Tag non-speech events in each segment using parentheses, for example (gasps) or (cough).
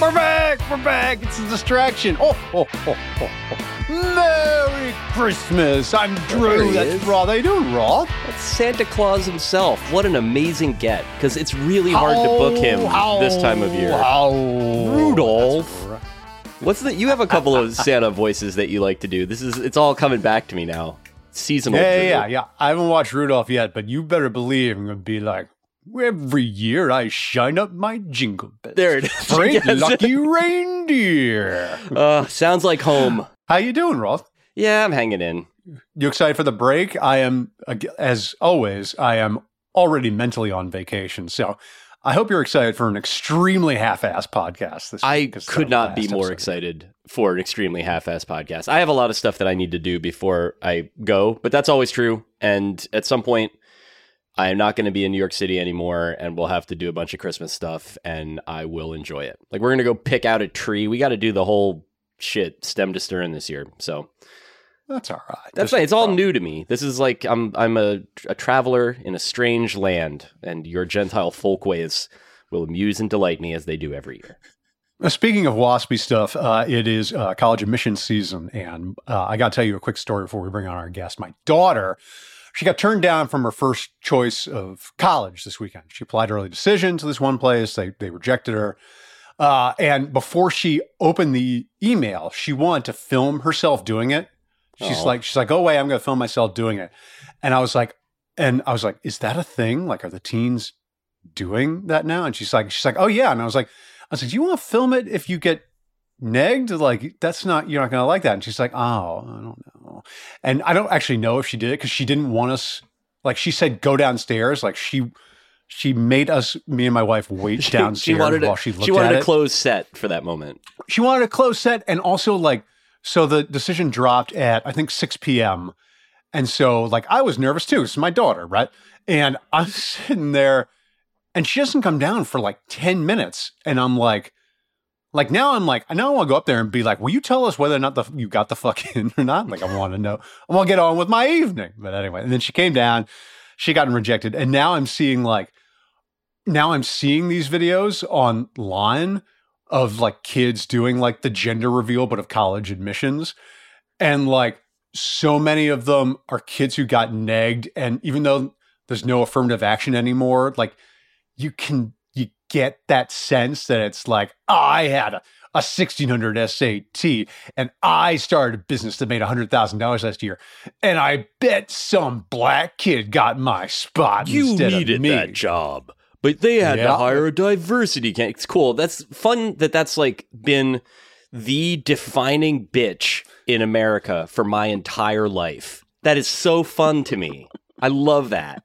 We're back! We're back! It's a distraction. Oh, oh, oh, oh, oh. Merry Christmas! I'm Drew. That's is. Roth. How you doing, Roth? That's Santa Claus himself. What an amazing get, because it's really hard to book him this time of year. How Rudolph. What's the? You have a couple of (laughs) Santa voices that you like to do. This is it's all coming back to me now. Seasonal. Yeah, yeah, yeah, yeah. I haven't watched Rudolph yet, but you better believe I'm gonna be like, every year I shine up my jingle bells. There it is. Frank Yes. Lucky Reindeer. (laughs) Uh, sounds like home. How you doing, Roth? Yeah, I'm hanging in. You excited for the break? I am, as always, I am already mentally on vacation. So I hope you're excited for an extremely half-assed podcast. This I could not be more episode- excited for an extremely half-assed podcast. I have a lot of stuff that I need to do before I go, but that's always true. And at some point, I am not going to be in New York City anymore, and we'll have to do a bunch of Christmas stuff, and I will enjoy it. Like we're going to go pick out a tree. We got to do the whole shit stem to stern this year. So That's all right. that's is It's all new to me. This is like I'm I'm a, a traveler in a strange land, and your Gentile folkways will amuse and delight me as they do every year. Speaking of waspy stuff, uh, it is uh, college admissions season, and uh, I got to tell you a quick story before we bring on our guest. My daughter, she got turned down from her first choice of college this weekend. She applied early decision to this one place. They they rejected her, uh, and before she opened the email, she wanted to film herself doing it. She's Oh. like, she's like, oh wait, I'm going to film myself doing it, and I was like, and I was like, is that a thing? Like, are the teens doing that now? And she's like, she's like, oh yeah, and I was like. I was like, do you want to film it if you get negged? Like, that's not, you're not going to like that. And she's like, oh, I don't know. And I don't actually know if she did it because she didn't want us, like, she said, go downstairs. Like, she, she made us, me and my wife, wait downstairs (laughs) she wanted while a, she looked she wanted at a closed set for that moment. she wanted a closed set. And also, like, so the decision dropped at, I think, 6 p.m. And so, like, I was nervous too. It's my daughter, right? And I'm (laughs) sitting there and she doesn't come down for like 10 minutes. And I'm like, like now I'm like, I now want to go up there and be like, will you tell us whether or not the, you got the fuck (laughs) in or not? Like, I want to know. I want to get on with my evening. But anyway, and then she came down, she got rejected. And now I'm seeing like, now I'm seeing these videos online of like kids doing like the gender reveal, but of college admissions. And like so many of them are kids who got negged. And even though there's no affirmative action anymore, like you can, get that sense that it's like, "Oh, I had a, a 1600 SAT and I started a business that made $100,000 last year. And I bet some black kid got my spot instead of me. That job, but they had Yeah. to hire a diversity. Can- it's cool. That's fun. That that's like been the defining bitch in America for my entire life. That is so fun to me. I love that.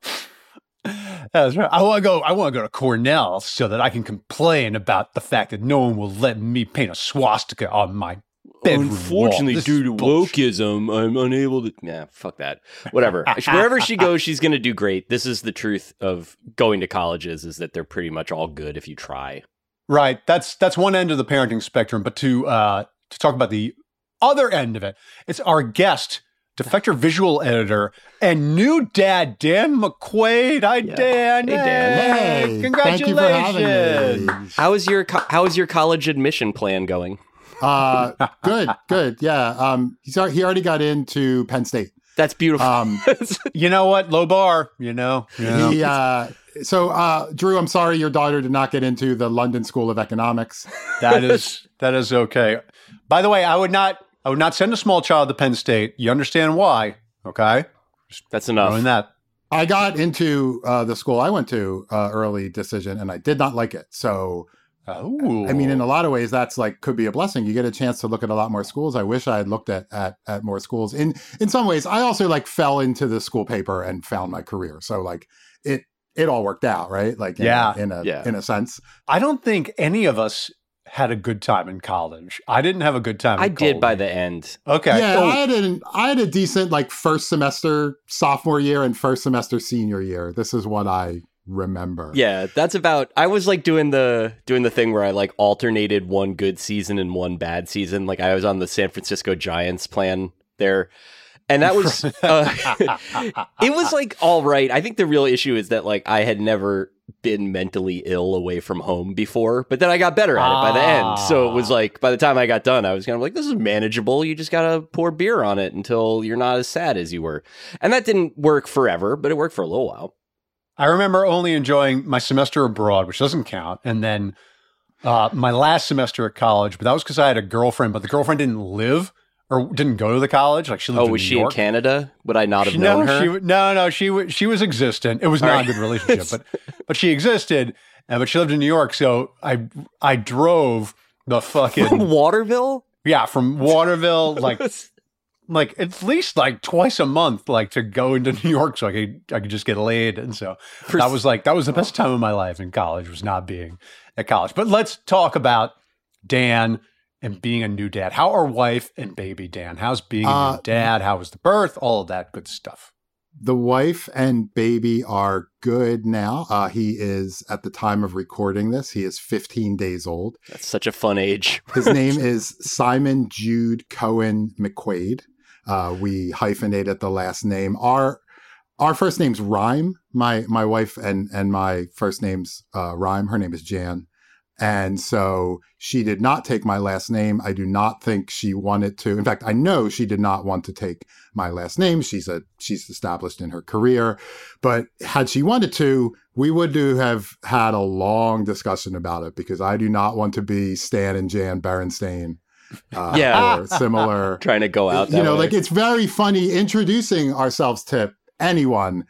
That's right. I want to go. I want to go to Cornell so that I can complain about the fact that no one will let me paint a swastika on my bedroom Unfortunately. Due to wokeism, I'm unable to. Yeah, fuck that. Whatever. (laughs) Wherever she goes, she's gonna do great. This is the truth of going to colleges: is that they're pretty much all good if you try. Right. That's that's one end of the parenting spectrum. But to uh, to talk about the other end of it, it's our guest, defector visual editor, and new dad Dan McQuade. Hi, Yeah. Dan. Hey, Dan. Hey, Hey, thank you for having congratulations. me. How is your co- How is your college admission plan going? Uh, good, good. Yeah. Um, he's, he already got into Penn State. That's beautiful. Um, (laughs) You know what? Low bar. You know. You know. he, uh, so, uh, Drew, I'm sorry your daughter did not get into the London School of Economics. That is that is okay. By the way, I would not I would not send a small child to Penn State. You understand why? Okay, That's enough. knowing that. I got into uh, the school I went to uh, early decision, and I did not like it. So, Oh, I mean, in a lot of ways, that's like could be a blessing. You get a chance to look at a lot more schools. I wish I had looked at at at more schools. In in some ways, I also like fell into the school paper and found my career. So like it it all worked out, right? Like in Yeah. in a Yeah. in a sense. I don't think any of us had a good time in college. I didn't have a good time. I in did by the end. Okay. Yeah, Oh, I had an I had a decent like first semester sophomore year and first semester senior year. This is what I remember. Yeah, that's about. I was like doing the doing the thing where I like alternated one good season and one bad season. Like I was on the San Francisco Giants plan there, and that was uh, (laughs) (laughs) it was like all right. I think the real issue is that like I had never been mentally ill away from home before, but then I got better at it by the end. So it was Ah. like by the time I got done, I was kind of like, this is manageable. You just gotta pour beer on it until you're not as sad as you were, and that didn't work forever, but it worked for a little while. I remember only enjoying my semester abroad, which doesn't count, and then uh, my last semester at college. But that was because I had a girlfriend, but the girlfriend didn't live or didn't go to the college. Like she lived Oh, in was New she York. in Canada? Would I not have She- known no, her? She, no, no, she w- she was existent. It was not right. a good relationship, but (laughs) but she existed, and but she lived in New York. So I I drove the fucking Waterville? yeah from Waterville like (laughs) like at least like twice a month like to go into (laughs) New York so I could I could just get laid, and so For that was like that was the best oh. time of my life in college was not being at college. But let's talk about Dan and being a new dad. How are wife and baby Dan? How's being a Uh, new dad? How was the birth? All of that good stuff. The wife and baby are good now. Uh, he is, at the time of recording this, he is 15 days old. That's such a fun age. His (laughs) name is Simon Jude Cohen McQuade. Uh, we at the last name. Our our first names rhyme. My my wife and and my first names uh, rhyme. Her name is Jan, and so she did not take my last name. I do not think she wanted to. In fact, I know she did not want to take my last name. She's a she's established in her career, but had she wanted to, we would do have had a long discussion about it because I do not want to be Stan and Jan Berenstain. Uh, (laughs) Yeah. or similar (laughs) Trying to go out that you know, way. like it's very funny introducing ourselves to anyone.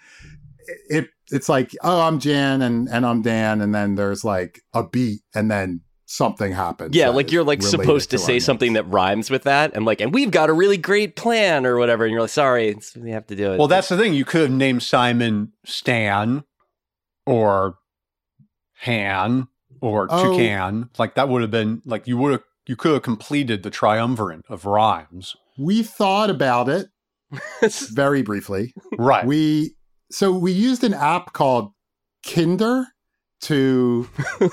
It it's like, oh, I'm Jan and and I'm Dan, and then there's like a beat, and then something happens. Yeah, like you're like supposed to our say something that rhymes with that, and like, and we've got a really great plan or whatever, and you're like, sorry, we have to do it. Well, that's the thing. You could have named Simon Stan or Han or Oh. Toucan. Like that would have been like you would have you could have completed the triumvirate of rhymes. We thought about it (laughs) very briefly. Right. We so we used an app called Kinder to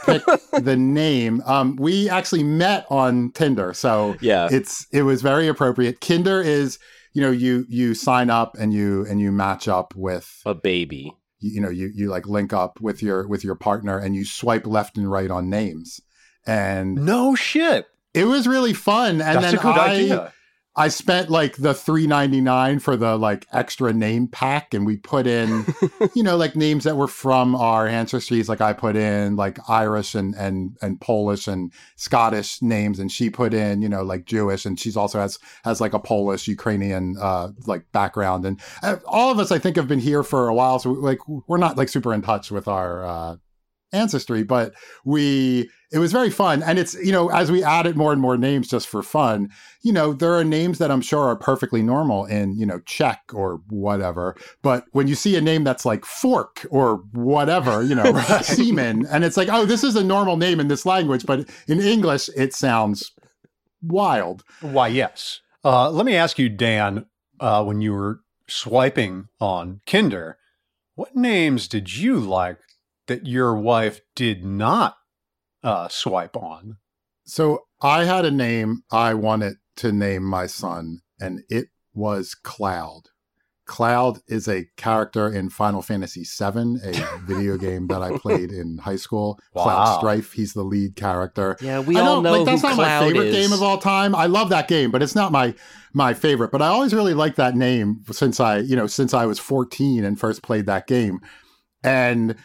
pick (laughs) the name. Um, we actually met on Tinder, so yeah. it's it was very appropriate. Kinder is you know you you sign up and you and you match up with a baby. you, you know you you like link up with your with your partner and you swipe left and right on names and no shit. it was really fun and That's then a good I, idea. I spent like the 3.99 for the like extra name pack and we put in (laughs) you know like names that were from our ancestries like I put in like Irish and and and Polish and Scottish names and she put in you know like Jewish and she's also has has like a Polish Ukrainian uh like background. And uh, all of us I think have been here for a while so like we're not like super in touch with our uh ancestry but we it was very fun and it's you know as we added more and more names just for fun you know there are names that i'm sure are perfectly normal in you know czech or whatever but when you see a name that's like fork or whatever you know (laughs) Right. seaman and it's like oh this is a normal name in this language but in english it sounds wild Why, yes. Uh, let me ask you, Dan, uh, when you were swiping on Kinder, what names did you like that your wife did not uh, swipe on? So I had a name I wanted to name my son, and it was Cloud. Cloud is a character in Final Fantasy VII, a (laughs) video game that I played in high school. Wow. Cloud Strife, he's the lead character. Yeah, we I all don't know like that's who not Cloud my favorite is. game of all time. I love that game, but it's not my my favorite. But I always really liked that name since I, you know, since I was 14 and first played that game. And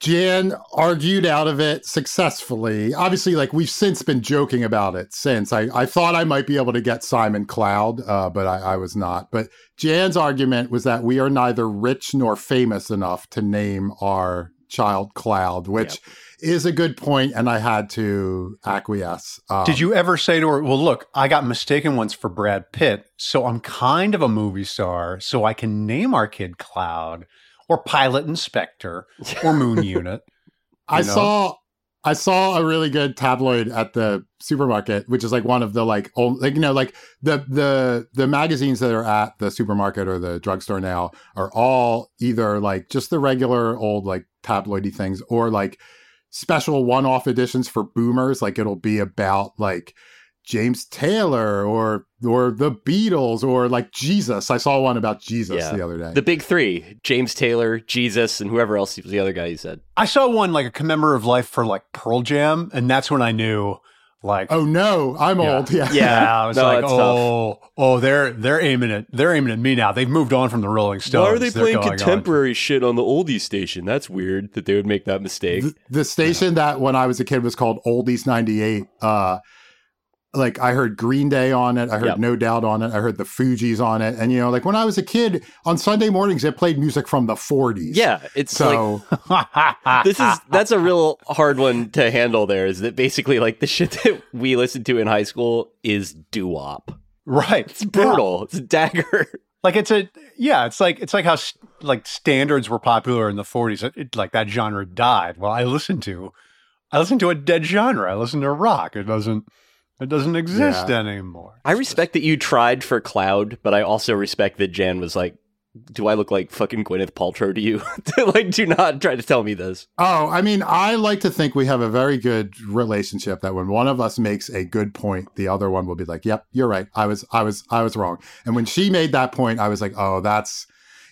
Jan argued out of it successfully. Obviously, like we've since been joking about it since. I, I thought I might be able to get Simon Cloud, uh, but I, I was not. But Jan's argument was that we are neither rich nor famous enough to name our child Cloud, which is a good point, and I had to acquiesce. Um, Did you ever say to her, Well, look, I got mistaken once for Brad Pitt, so I'm kind of a movie star, so I can name our kid Cloud or Pilot Inspector or Moon (laughs) Unit? I know? saw I saw a really good tabloid at the supermarket, which is like one of the like old like you know like the the the magazines that are at the supermarket or the drugstore now are all either like just the regular old like tabloidy things or like special one-off editions for boomers like it'll be about like James Taylor or or the Beatles or like Jesus. I saw one about Jesus Yeah. the other day. The big three: James Taylor, Jesus, and whoever else was the other guy you said. I saw one like a commemorative life for like Pearl Jam, and that's when I knew like oh no, I'm Yeah. old. (laughs) Yeah. Yeah. I was No, like, that's tough. oh, oh, they're they're aiming at they're aiming at me now. They've moved on from the Rolling Stones. Why are They're contemporary on. shit on the oldies station? That's weird that they would make that mistake. the, the station that when I was a kid was called Oldies 98. Uh, like I heard Green Day on it. I heard Yep. No Doubt on it. I heard the Fugees on it. And, you know, like when I was a kid on Sunday mornings, it played music from the 40s. yeah, it's like So, (laughs) this is that's a real hard one to handle. There is that basically like the shit that we listened to in high school is doo wop. right. It's brutal. It's a dagger. (laughs) Like it's a yeah, it's like it's like how like standards were popular in the 40s. It, it- like that genre died. Well, I listened to I listened to a dead genre. I listened to rock. It doesn't it doesn't exist Yeah. anymore. I respect that you tried for Cloud, but I also respect that Jan was like, "Do I look like fucking Gwyneth Paltrow to you? (laughs) like, do not try to tell me this." oh, I mean, I like to think we have a very good relationship that when one of us makes a good point, the other one will be like, yep, you're right. I was, I was, I was wrong. And when she made that point, I was like, oh, that's,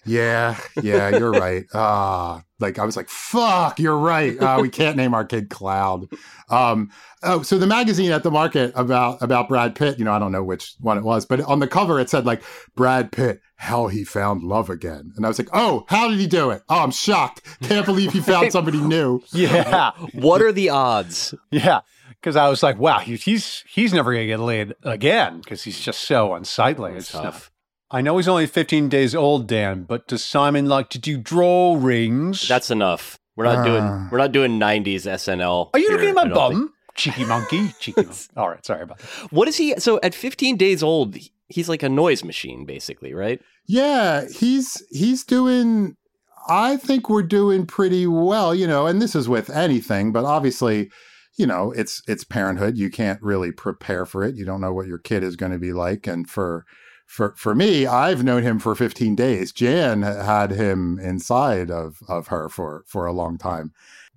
yeah, yeah, you're (laughs) right. Ah, like I was like, fuck, you're right. Uh, we can't name our kid Cloud. Um, oh, so the magazine at the market about about Brad Pitt, you know, I don't know which one it was, but on the cover it said like Brad Pitt, how he found love again, and I was like, oh, how did he do it? Oh, I'm shocked. Can't believe he found (laughs) somebody new. Yeah. What are the odds? Yeah. Because I was like, wow, he's he's never gonna get laid again because he's just so unsightly. It's tough. I know he's only 15 days old, Dan, but does Simon like to do drawrings? That's enough. We're not doing Ah. we're not doing '90s SNL. Are you here, looking at my bum? think. Cheeky monkey. Cheeky monkey. (laughs) All right, sorry about that. What is he? So at 15 days old, he's like a noise machine, basically, right? Yeah, he's he's doing I think we're doing pretty well, you know, and this is with anything, but obviously, you know, it's it's parenthood. You can't really prepare for it. You don't know what your kid is going to be like and for for for me, I've known him for 15 days. Jan had him inside of of her for for a long time.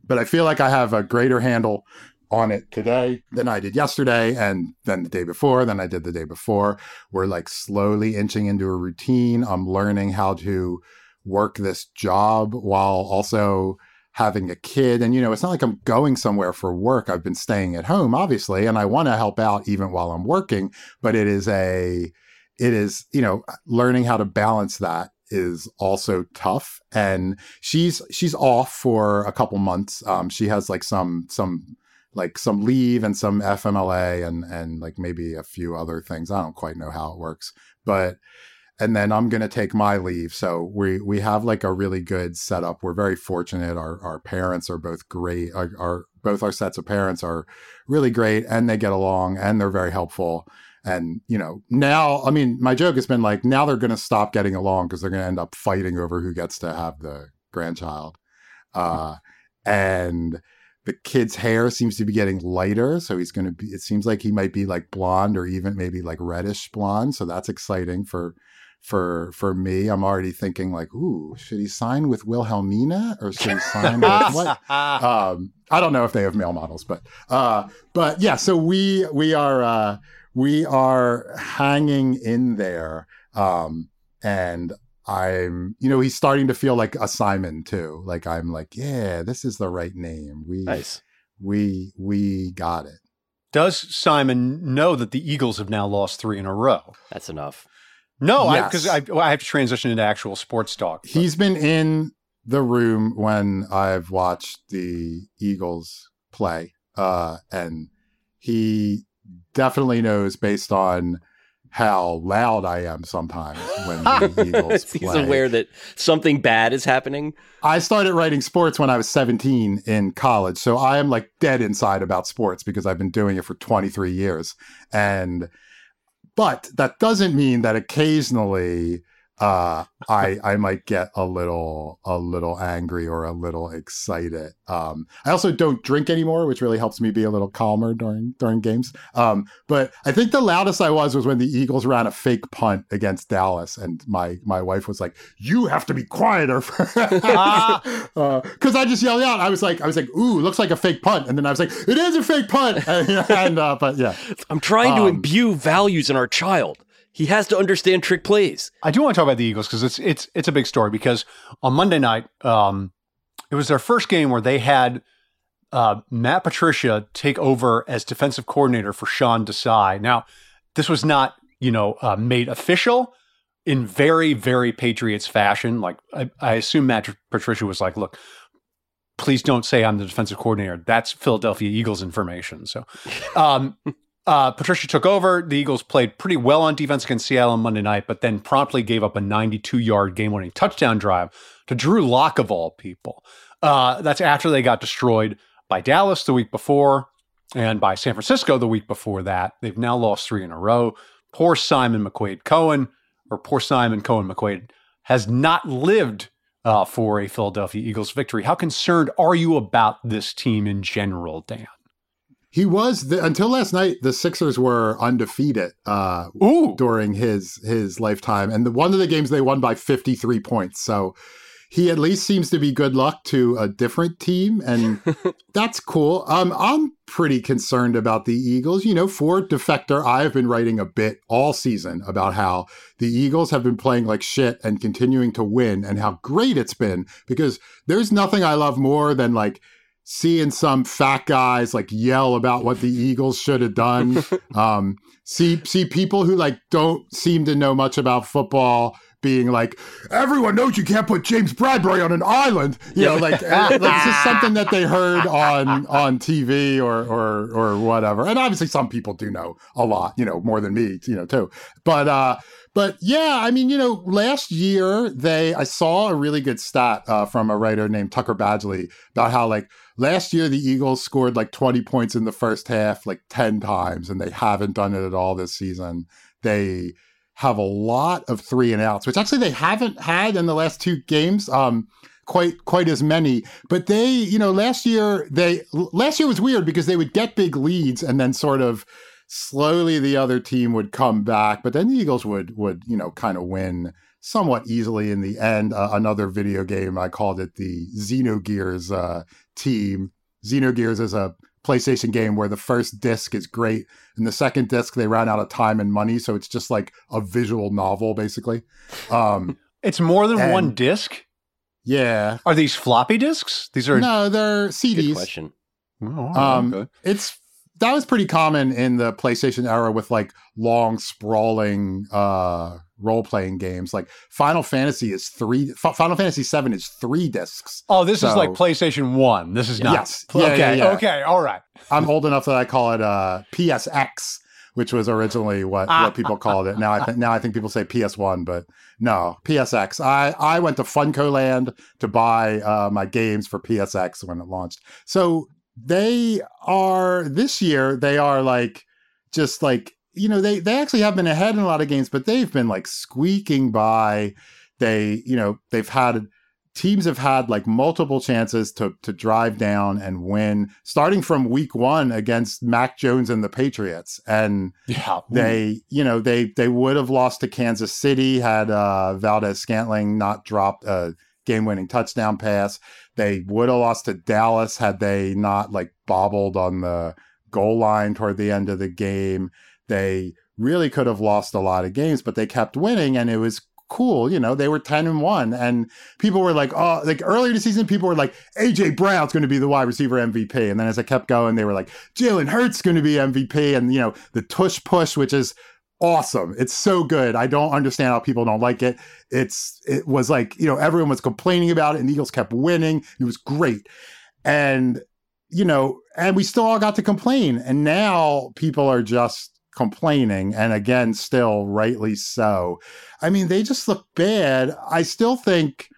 But I feel like I have a greater handle on it today than I did yesterday and then the day before, than I did the day before. We're like slowly inching into a routine. I'm learning how to work this job while also having a kid. And, you know, it's not like I'm going somewhere for work. I've been staying at home, obviously, and I want to help out even while I'm working. But it is a, it is, you know, learning how to balance that is also tough and she's she's off for a couple months um she has like some some like some leave and some FMLA and and like maybe a few other things. I don't quite know how it works, but and then I'm gonna take my leave. So we we have like a really good setup. We're very fortunate. Our our parents are both great. Our, our both our sets of parents are really great, and they get along, and they're very helpful. And you know now, I mean, my joke has been like now they're gonna stop getting along because they're gonna end up fighting over who gets to have the grandchild. Uh, and the kid's hair seems to be getting lighter so he's going to be it seems like he might be like blonde or even maybe like reddish blonde so that's exciting for for for me. I'm already thinking like ooh should he sign with wilhelmina or should he sign with (laughs) what? Um i don't know if they have male models but uh but yeah so we we are uh we are hanging in there um and I'm, you know, he's starting to feel like a Simon too. Like I'm like, yeah, this is the right name. We, Nice. we, we got it. Does Simon know that the Eagles have now lost three in a row? That's enough. No, Yes. because I, well, I have to transition into actual sports talk. but- He's been in the room when I've watched the Eagles play, uh, and he definitely knows based on how loud I am sometimes when the (laughs) Eagles (laughs) He's play. aware that something bad is happening. I started writing sports when I was 17 in college. So I am like dead inside about sports because I've been doing it for 23 years. And, but that doesn't mean that occasionally uh, (laughs) I I might get a little a little angry or a little excited. Um, I also don't drink anymore, which really helps me be a little calmer during during games. Um, but I think the loudest I was was when the Eagles ran a fake punt against Dallas, and my my wife was like, "You have to be quieter," because (laughs) uh, I just yelled out. I was like, I was like, "Ooh, looks like a fake punt," and then I was like, "It is a fake punt," and, (laughs) and uh, but yeah, I'm trying to um, imbue values in our child. He has to understand trick plays. I do want to talk about the Eagles because it's it's it's a big story because on Monday night, um, it was their first game where they had uh, Matt Patricia take over as defensive coordinator for Sean Desai. Now, this was not you know uh, made official in very very Patriots fashion. Like I, I assume Matt Patricia was like, look. Please don't say I'm the defensive coordinator. That's Philadelphia Eagles information. So, um, uh, Patricia took over. The Eagles played pretty well on defense against Seattle on Monday night, but then promptly gave up a 92 yard game winning touchdown drive to Drew Lock of all people. Uh, that's after they got destroyed by Dallas the week before and by San Francisco the week before that. They've now lost three in a row. Poor Simon McQuade Cohen, or poor Simon Cohen McQuade, has not lived uh, for a Philadelphia Eagles victory. How concerned are you about this team in general, Dan? He was the, until last night. The Sixers were undefeated uh, during his his lifetime, and the, one of the games they won by fifty three points. So he at least seems to be good luck to a different team, and (laughs) that's cool. Um, I'm pretty concerned about the Eagles. You know, for Defector, I have been writing a bit all season about how the Eagles have been playing like shit and continuing to win, and how great it's been because there's nothing I love more than like seeing some fat guys like yell about what the Eagles should have done. (laughs) um, see see people who like don't seem to know much about football being like, everyone knows you can't put James Bradberry on an island. You know, like, it's just (laughs) something that they heard on on TV or or or whatever. And obviously, some people do know a lot, you know, more than me, you know, too. But uh, but yeah, I mean, you know, last year they I saw a really good stat uh, from a writer named Tucker Badgley about how like last year the Eagles scored like 20 points in the first half like 10 times and they haven't done it at all this season. They have a lot of three and outs, which actually they haven't had in the last two games. Um, quite quite as many but they you know last year they last year was weird because they would get big leads and then sort of slowly the other team would come back, but then the Eagles would would you know kind of win somewhat easily in the end. Uh, another video game I called it the Xenogears uh, team. Xenogears is a PlayStation game where the first disc is great, and the second disc they ran out of time and money, so it's just like a visual novel basically. Um, (laughs) it's more than and, one disc. Yeah. Are these floppy disks? These are no, they're CDs. Good question. Oh, um, okay. It's that was pretty common in the PlayStation era with like long sprawling uh role playing games. Like Final Fantasy is three. F- Final Fantasy Seven is three discs. Oh, this so, is like PlayStation One. This is not. Yes. Yeah, okay. Yeah, yeah. Okay. All right. I'm old enough that I call it uh, PSX, which was originally what, what (laughs) people called it. Now I think now I think people say PS1, but no PSX. I I went to Funco Land to buy uh, my games for PSX when it launched. So they are this year they are like just like you know they they actually have been ahead in a lot of games but they've been like squeaking by. They you know they've had teams have had like multiple chances to to drive down and win starting from week 1 against Mac Jones and the Patriots. And yeah. They you know they they would have lost to Kansas City had uh Valdes-Scantling not dropped a game-winning touchdown pass. They would have lost to Dallas had they not like bobbled on the goal line toward the end of the game. They really could have lost a lot of games, but they kept winning and it was cool. You know, they were 10 and 1. And people were like, oh, like earlier in the season, people were like, AJ Brown's going to be the wide receiver MVP. And then as I kept going, they were like, Jalen Hurts going to be MVP. And, you know, the tush push, which is awesome. It's so good. I don't understand how people don't like it. It's it was like, you know, everyone was complaining about it and the Eagles kept winning. It was great. And you know, and we still all got to complain. And now people are just complaining and again still rightly so. I mean, they just look bad. I still think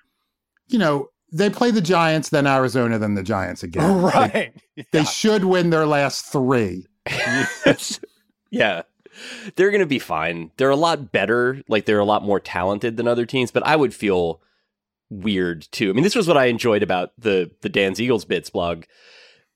you know, they play the Giants, then Arizona, then the Giants (laughs) again. Right. They, yeah. they should win their last three. yeah. they're going to be fine. They're a lot better. Like they're a lot more talented than other teams, but I would feel weird too. I mean, this was what I enjoyed about the the Dan's Eagles bits blog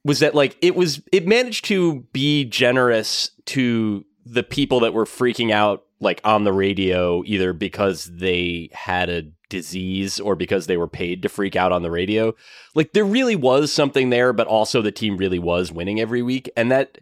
was that like it was it managed to be generous to the people that were freaking out like on the radio either because they had a disease or because they were paid to freak out on the radio. Like there really was something there, but also the team really was winning every week. And that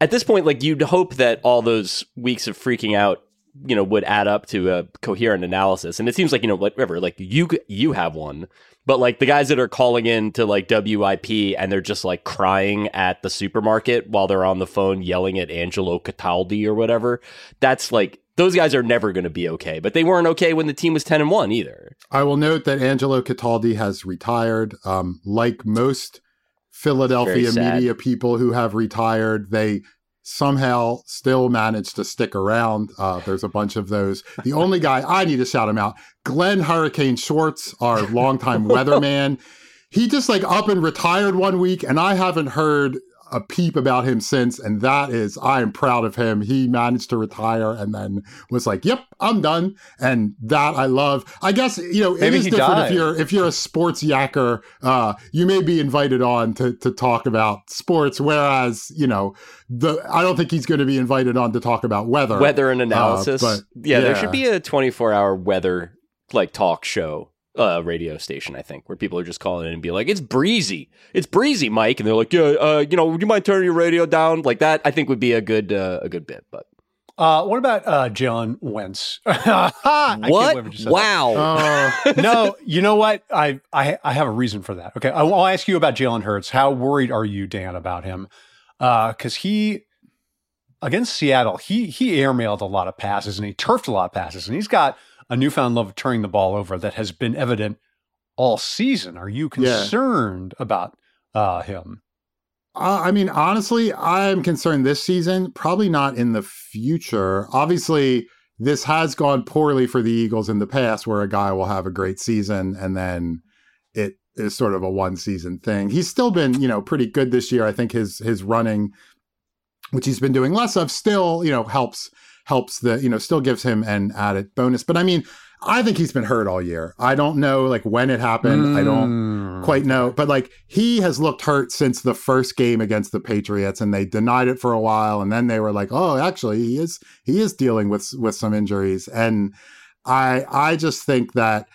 at this point, like you'd hope that all those weeks of freaking out, you know, would add up to a coherent analysis. And it seems like, you know, whatever, like you you have one. But like the guys that are calling in to like WIP and they're just like crying at the supermarket while they're on the phone yelling at Angelo Cataldi or whatever, that's like those guys are never going to be okay. But they weren't okay when the team was 10 and 1 either. I will note that Angelo Cataldi has retired. Um, like most Philadelphia media people who have retired, they somehow still managed to stick around. Uh, there's a bunch of those. The only guy I need to shout him out, Glenn Hurricane Schwartz, our longtime (laughs) weatherman. He just like up and retired one week, and I haven't heard a peep about him since, and that is I am proud of him. He managed to retire and then was like, "Yep, I'm done," and that I love. I guess you know Maybe it is different died. if you're if you're a sports yacker. Uh, you may be invited on to to talk about sports, whereas you know the I don't think he's going to be invited on to talk about weather, weather and uh, analysis. Uh, but, yeah, yeah, there should be a 24 hour weather like talk show uh, radio station, I think, where people are just calling in and be like, "It's breezy, it's breezy, Mike," and they're like, "Yeah, uh, you know, would you mind turning your radio down?" Like that, I think would be a good uh, a good bit. But uh, what about uh, Jalen Wentz? (laughs) what? Wow. Uh, (laughs) no, you know what? I, I I have a reason for that. Okay, I'll ask you about Jalen Hurts. How worried are you, Dan, about him? Because uh, he against Seattle, he he airmailed a lot of passes and he turfed a lot of passes, and he's got a newfound love of turning the ball over that has been evident all season. Are you concerned yeah. about uh, him? Uh, I mean, honestly, I'm concerned this season, probably not in the future. Obviously, this has gone poorly for the Eagles in the past, where a guy will have a great season and then it is sort of a one season thing. He's still been, you know, pretty good this year. I think his his running, which he's been doing less of, still, you know, helps helps the, you know, still gives him an added bonus. But I mean, I think he's been hurt all year. I don't know like when it happened. Mm. I don't mm. quite know. But like he has looked hurt since the first game against the Patriots and they denied it for a while and then they were like, "Oh, actually, he is he is dealing with with some injuries." And I I just think that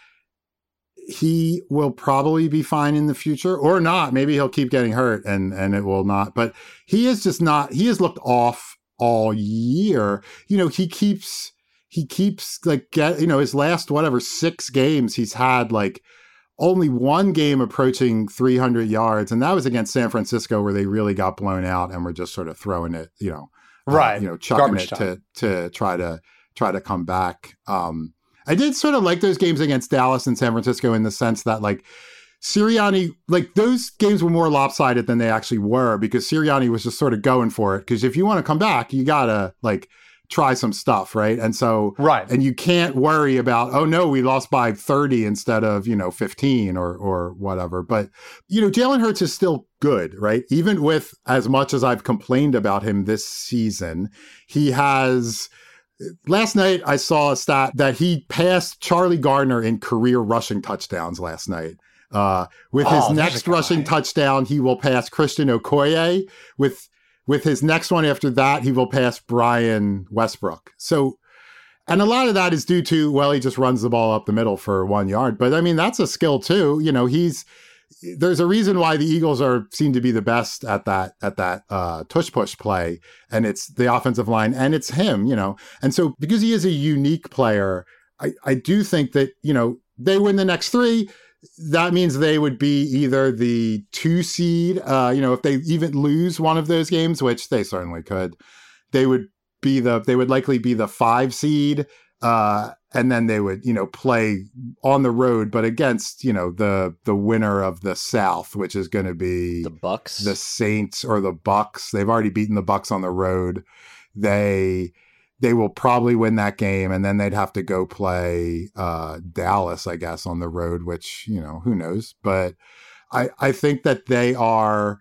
he will probably be fine in the future or not. Maybe he'll keep getting hurt and and it will not. But he is just not he has looked off all year. You know, he keeps he keeps like get you know his last whatever six games he's had like only one game approaching 300 yards and that was against San Francisco where they really got blown out and were just sort of throwing it you know uh, right uh, you know chucking Garbage it time. to to try to try to come back um I did sort of like those games against Dallas and San Francisco in the sense that like Sirianni, like those games were more lopsided than they actually were because Sirianni was just sort of going for it. Because if you want to come back, you gotta like try some stuff, right? And so, right, and you can't worry about, oh no, we lost by thirty instead of you know fifteen or or whatever. But you know, Jalen Hurts is still good, right? Even with as much as I've complained about him this season, he has. Last night, I saw a stat that he passed Charlie Garner in career rushing touchdowns last night. Uh, with his oh, next rushing touchdown, he will pass Christian Okoye. With with his next one after that, he will pass Brian Westbrook. So, and a lot of that is due to well, he just runs the ball up the middle for one yard. But I mean, that's a skill too. You know, he's there's a reason why the Eagles are seem to be the best at that at that uh, tush push play, and it's the offensive line and it's him. You know, and so because he is a unique player, I I do think that you know they win the next three that means they would be either the two seed, uh, you know, if they even lose one of those games, which they certainly could, they would be the, they would likely be the five seed. Uh, and then they would, you know, play on the road, but against, you know, the the winner of the South, which is going to be the Bucs, the Saints, or the Bucs. They've already beaten the Bucs on the road. They they will probably win that game, and then they'd have to go play uh, Dallas, I guess, on the road. Which you know, who knows? But I I think that they are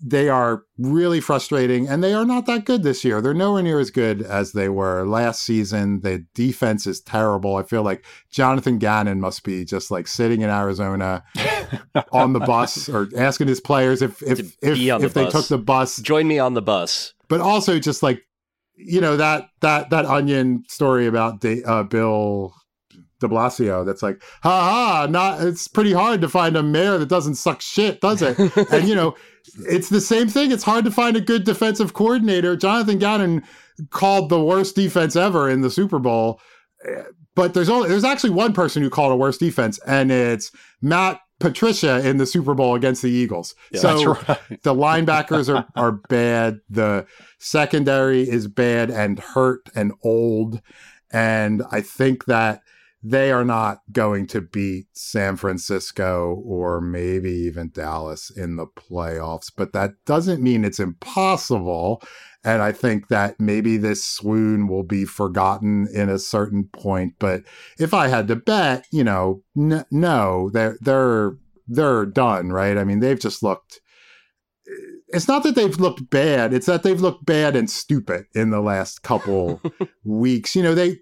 they are really frustrating and they are not that good this year. They're nowhere near as good as they were last season. The defense is terrible. I feel like Jonathan Gannon must be just like sitting in Arizona (laughs) on the bus or asking his players if if if, if they took the bus. Join me on the bus. But also just like you know that that that onion story about uh, Bill de Blasio that's like, ha ha, not it's pretty hard to find a mayor that doesn't suck shit, does it? (laughs) and you know, it's the same thing. It's hard to find a good defensive coordinator. Jonathan Gannon called the worst defense ever in the Super Bowl. But there's only there's actually one person who called a worst defense, and it's Matt Patricia in the Super Bowl against the Eagles. Yeah, so right. the linebackers are, (laughs) are bad. The secondary is bad and hurt and old. And I think that they are not going to beat San Francisco or maybe even Dallas in the playoffs, but that doesn't mean it's impossible. And I think that maybe this swoon will be forgotten in a certain point. But if I had to bet, you know, n- no, they're they're they're done, right? I mean, they've just looked. It's not that they've looked bad; it's that they've looked bad and stupid in the last couple (laughs) weeks. You know, they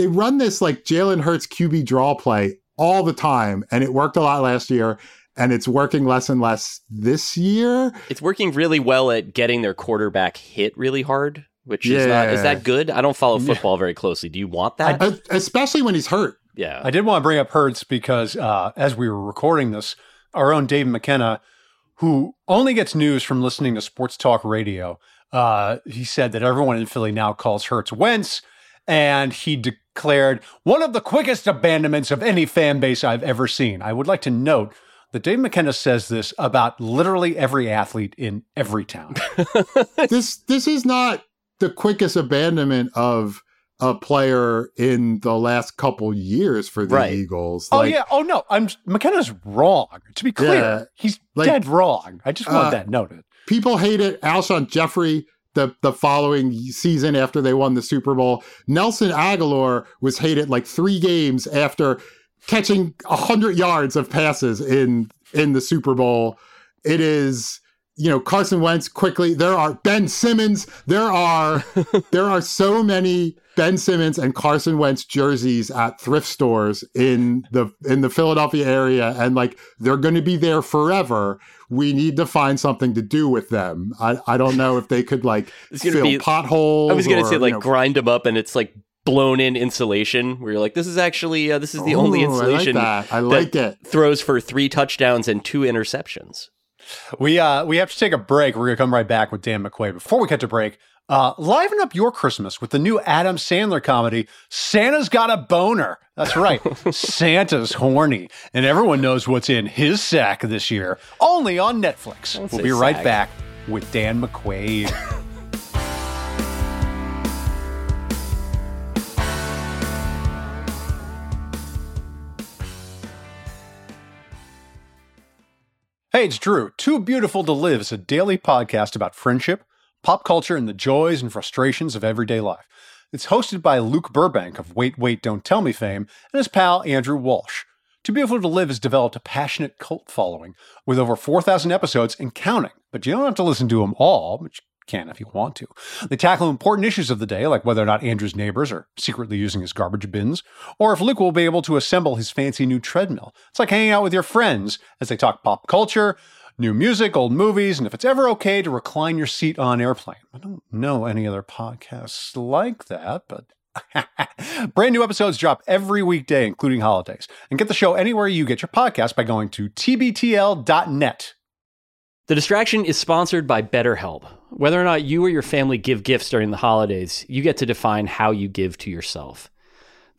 they run this like Jalen Hurts QB draw play all the time, and it worked a lot last year. And it's working less and less this year. It's working really well at getting their quarterback hit really hard, which yeah. is not is that good? I don't follow football very closely. Do you want that? I, especially when he's hurt. Yeah. I did want to bring up Hurts because uh, as we were recording this, our own Dave McKenna, who only gets news from listening to sports talk radio, uh, he said that everyone in Philly now calls Hurts Wentz and he declared one of the quickest abandonments of any fan base I've ever seen. I would like to note that Dave McKenna says this about literally every athlete in every town. (laughs) this this is not the quickest abandonment of a player in the last couple years for the right. Eagles. Oh yeah. Oh no. I'm McKenna's wrong. To be clear, yeah, he's like, dead wrong. I just want uh, that noted. People hate it. Alshon Jeffery the the following season after they won the Super Bowl. Nelson Agholor was hated like three games after catching hundred yards of passes in in the Super Bowl. It is you know Carson Wentz quickly. There are Ben Simmons. There are (laughs) there are so many Ben Simmons and Carson Wentz jerseys at thrift stores in the in the Philadelphia area, and like they're going to be there forever. We need to find something to do with them. I, I don't know if they could like (laughs) fill be, potholes. I was going to say like know, grind them up, and it's like blown in insulation where you're like this is actually uh, this is the Ooh, only insulation I like, that. I like that it throws for three touchdowns and two interceptions we uh we have to take a break. We're gonna come right back with Dan McQuade Before we cut to break, uh, liven up your Christmas with the new Adam Sandler comedy, Santa's Got a Boner. That's right, (laughs) Santa's horny, and everyone knows what's in his sack this year. Only on Netflix. Don't we'll be right sack. back with Dan McQuade. (laughs) Hey, it's Drew. Too Beautiful to Live is a daily podcast about friendship, pop culture, and the joys and frustrations of everyday life. It's hosted by Luke Burbank of Wait, Wait, Don't Tell Me fame and his pal Andrew Walsh. Too Beautiful to Live has developed a passionate cult following with over 4,000 episodes and counting, but you don't have to listen to them all, which can if you want to. They tackle important issues of the day, like whether or not Andrew's neighbors are secretly using his garbage bins, or if Luke will be able to assemble his fancy new treadmill. It's like hanging out with your friends as they talk pop culture, new music, old movies, and if it's ever okay to recline your seat on airplane. I don't know any other podcasts like that, but (laughs) Brand new episodes drop every weekday, including holidays. And get the show anywhere you get your podcast by going to tbtl.net. The distraction is sponsored by BetterHelp. Whether or not you or your family give gifts during the holidays, you get to define how you give to yourself.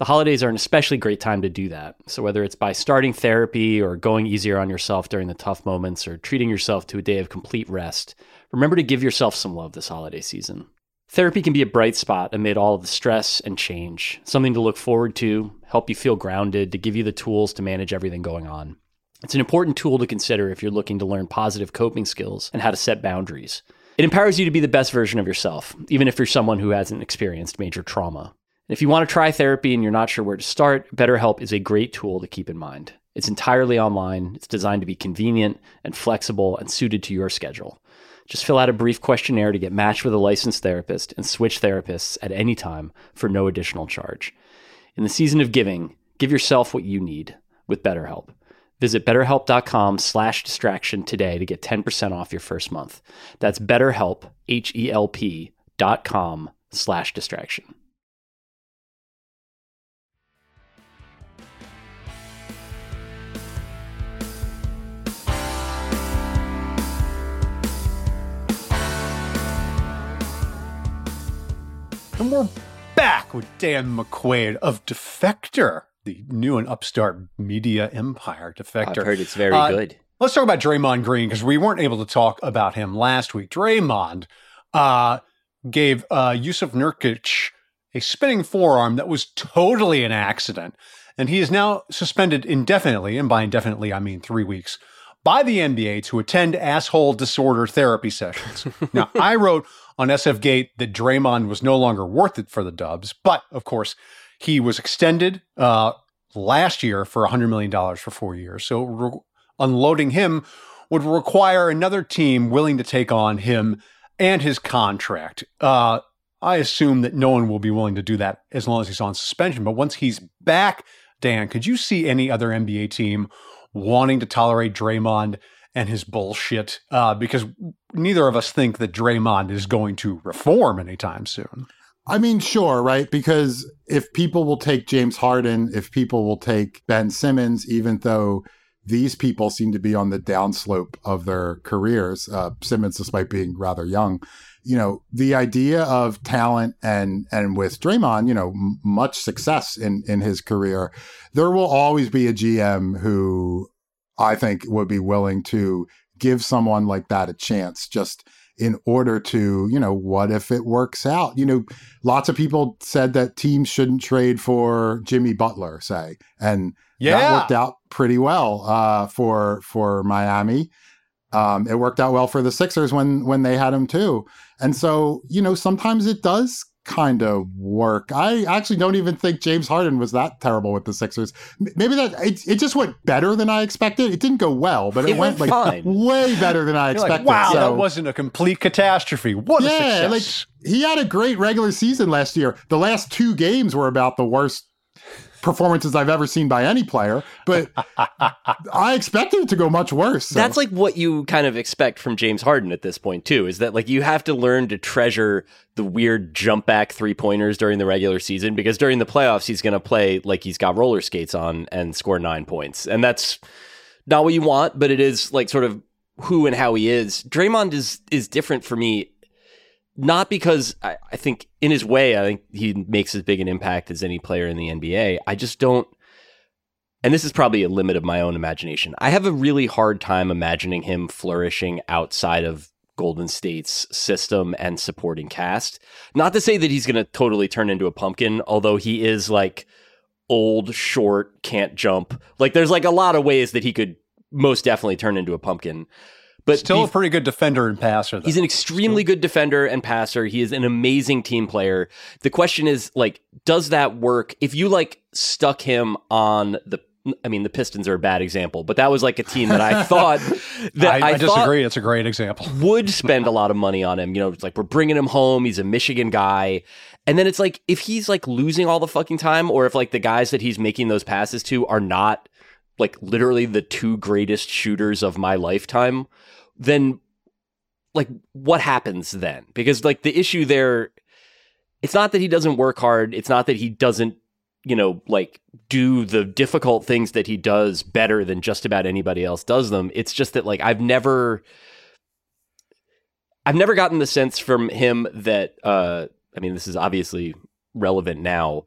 The holidays are an especially great time to do that. So, whether it's by starting therapy or going easier on yourself during the tough moments or treating yourself to a day of complete rest, remember to give yourself some love this holiday season. Therapy can be a bright spot amid all of the stress and change, something to look forward to, help you feel grounded, to give you the tools to manage everything going on. It's an important tool to consider if you're looking to learn positive coping skills and how to set boundaries. It empowers you to be the best version of yourself, even if you're someone who hasn't experienced major trauma. If you want to try therapy and you're not sure where to start, BetterHelp is a great tool to keep in mind. It's entirely online, it's designed to be convenient and flexible and suited to your schedule. Just fill out a brief questionnaire to get matched with a licensed therapist and switch therapists at any time for no additional charge. In the season of giving, give yourself what you need with BetterHelp. Visit betterhelp.com slash distraction today to get 10% off your first month. That's betterhelp, H-E-L-P dot com slash distraction. And we're back with Dan McQuade of Defector, the new and upstart media empire. Defector. I've heard it's very Uh, good. Let's talk about Draymond Green because we weren't able to talk about him last week. Draymond uh, gave uh, Jusuf Nurkic a spinning forearm that was totally an accident, and he is now suspended indefinitely, and by indefinitely I mean three weeks, by the NBA to attend asshole disorder therapy sessions. (laughs) now, I wrote on SF Gate that Draymond was no longer worth it for the Dubs, but of course, he was extended uh, last year for $100 million for four years. So re- unloading him would require another team willing to take on him and his contract. Uh, I assume that no one will be willing to do that as long as he's on suspension. But once he's back, Dan, could you see any other NBA team wanting to tolerate Draymond and his bullshit? Uh, because neither of us think that Draymond is going to reform anytime soon. I mean, sure, right? Because if people will take James Harden, if people will take Ben Simmons, even though these people seem to be on the downslope of their careers, uh, Simmons, despite being rather young, you know, the idea of talent and and with Draymond, you know, m- much success in in his career, there will always be a GM who I think would be willing to give someone like that a chance just in order to, you know, what if it works out? You know, lots of people said that teams shouldn't trade for Jimmy Butler, say, and yeah. that worked out pretty well uh, for for Miami. Um, it worked out well for the Sixers when when they had him too. And so, you know, sometimes it does kind of work. I actually don't even think James Harden was that terrible with the Sixers. Maybe that it, it just went better than I expected. It didn't go well, but it, It went, went like fine. way better than I You're like, expected. wow, So- that wasn't a complete catastrophe. What a yeah, success. like he had a great regular season last year. The last two games were about the worst performances I've ever seen by any player, but (laughs) I expected it to go much worse. so- That's like what you kind of expect from James Harden at this point too. Is that like you have to learn to treasure the weird jump back three pointers during the regular season because during the playoffs he's going to play like he's got roller skates on and score nine points, and that's not what you want. But it is like sort of who and how he is. Draymond is is different for me. Not because I, I think in his way, I think he makes as big an impact as any player in the NBA. I just don't and this is probably a limit of my own imagination. I have a really hard time imagining him flourishing outside of Golden State's system and supporting cast. Not to say that he's going to totally turn into a pumpkin, although he is like old, short, can't jump. Like there's like a lot of ways that he could most definitely turn into a pumpkin. But Still a pretty good defender and passer. Though. He's an extremely good defender and passer. He is an amazing team player. The question is like, does that work if you like stuck him on the? I mean, the Pistons are a bad example, but that was like a team that I (laughs) thought that I, I, I disagree. It's a great example. (laughs) would spend a lot of money on him. You know, it's like we're bringing him home. He's a Michigan guy. And then it's like if he's like losing all the fucking time, or if like the guys that he's making those passes to are not like literally the two greatest shooters of my lifetime, then like what happens then? Because like the issue there, it's not that he doesn't work hard. It's not that he doesn't, you know, like do the difficult things that he does better than just about anybody else does them. It's just that like I've never I've never gotten the sense from him that uh I mean this is obviously relevant now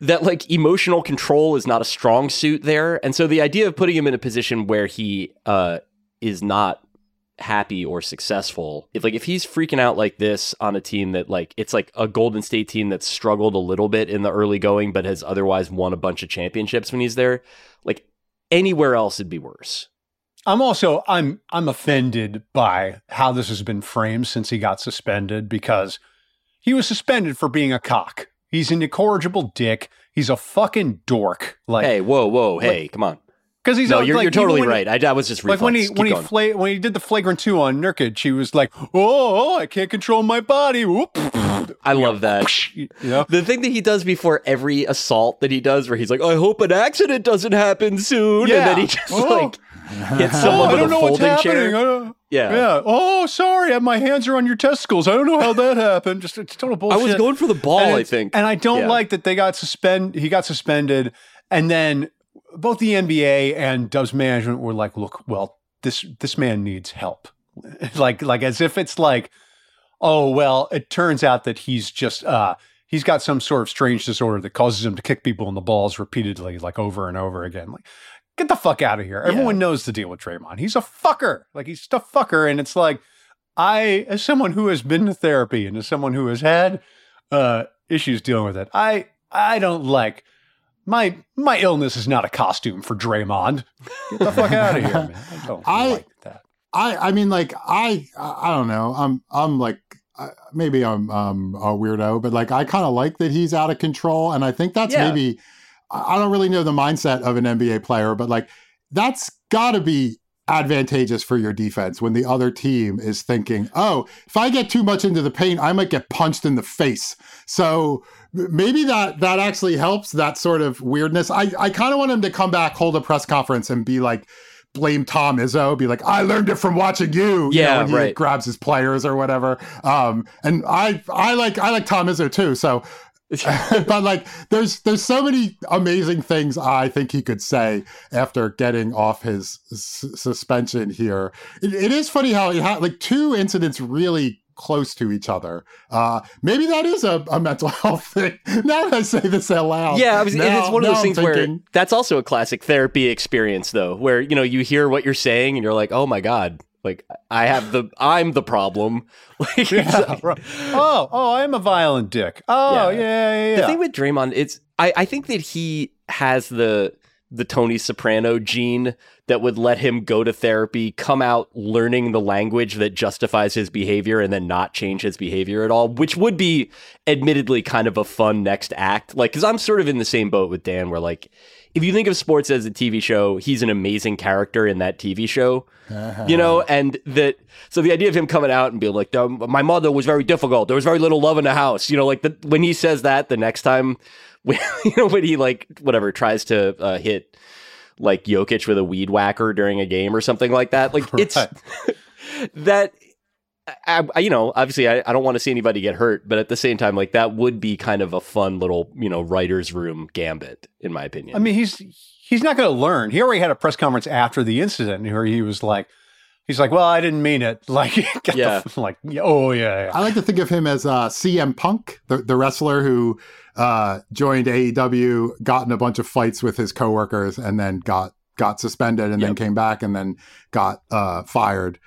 that like emotional control is not a strong suit there. And so the idea of putting him in a position where he uh is not happy or successful if like if he's freaking out like this on a team that like it's like a golden state team that's struggled a little bit in the early going but has otherwise won a bunch of championships when he's there like anywhere else it'd be worse I'm also I'm I'm offended by how this has been framed since he got suspended because he was suspended for being a cock. He's an incorrigible dick. He's a fucking dork. Like hey whoa whoa hey come on because he's no, like, you're, you're totally when- right. I, I was just Like when he reflex. when Keep he fla- when he did the flagrant two on Nurkic, he was like, "Oh, oh, I can't control my body." Whoop. I love that. (laughs) Know, The thing that he does before every assault that he does, where he's like, "I hope an accident doesn't happen soon," and then he just (laughs) Oh. like hits oh, someone I don't know what's folding happening. chair. I don't- Yeah. yeah. Oh, sorry, my hands are on your testicles. I don't know how that happened. Just it's total I was going for the ball. I think, And I don't Yeah. like that they got suspend. He got suspended, and then both the NBA and Dubs management were like, "Look, well, this this man needs help." (laughs) like like as if it's like, oh well, it turns out that he's just uh he's got some sort of strange disorder that causes him to kick people in the balls repeatedly, like over and over again. Like, get the fuck out of here. Everyone knows the deal with Draymond. He's a fucker. Like he's just a fucker, and it's like. I, as someone who has been to therapy and as someone who has had uh, issues dealing with it, I I don't like my my illness is not a costume for Draymond. Get the fuck out of here, man. I don't (laughs) I- like that. I I mean like I I don't know. I'm I'm like maybe I'm um a weirdo, but like I kind of like that he's out of control, and I think that's Yeah. maybe I don't really know the mindset of an NBA player, but like that's got to be advantageous for your defense when the other team is thinking, "Oh, if I get too much into the paint, I might get punched in the face." So maybe that that actually helps that sort of weirdness. I I kind of want him to come back, hold a press conference, and be like. Blame Tom Izzo, be like, I learned it from watching you. you Yeah, know, when he right. grabs his players or whatever. Um, and I, I like, I like Tom Izzo too. So, (laughs) (laughs) but like, there's, there's so many amazing things I think he could say after getting off his s- suspension here. It, it is funny how he had like two incidents really close to each other. Uh, maybe that is a, a mental (laughs) health thing. Now that I say this out loud, Yeah, I was, and it's one of those I'm things where that's also a classic therapy experience, though, where you know you hear what you're saying and you're like, "Oh my god, like I have the I'm the problem." (laughs) Like, Yeah, right. Oh, oh, I am a violent dick. Oh, Yeah. yeah, yeah, yeah. The thing with Draymond, it's I, I think that he has the the Tony Soprano gene that would let him go to therapy, come out learning the language that justifies his behavior, and then not change his behavior at all, which would be admittedly kind of a fun next act. Like, because I'm sort of in the same boat with Dan, where like, if you think of sports as a TV show, he's an amazing character in that TV show, you know, and that. So the idea of him coming out and being like, "Um, "My mother was very difficult. There was very little love in the house," you know, like the, when he says that the next time, (laughs) when, you know, when he like whatever tries to uh, hit like Jokic with a weed whacker during a game or something like that, like it's (laughs) (laughs) that. I, I, you know, obviously, I, I don't want to see anybody get hurt, but at the same time, like that would be kind of a fun little, you know, writer's room gambit, in my opinion. I mean, he's he's not going to learn. He already had a press conference after the incident where he was like, he's like, well, I didn't mean it. (laughs) Like, get Yeah. the, like, oh yeah, yeah. I like to think of him as uh, CM Punk, the, the wrestler who uh, joined AEW, got in a bunch of fights with his coworkers, and then got got suspended, and then came back, and then got uh, fired.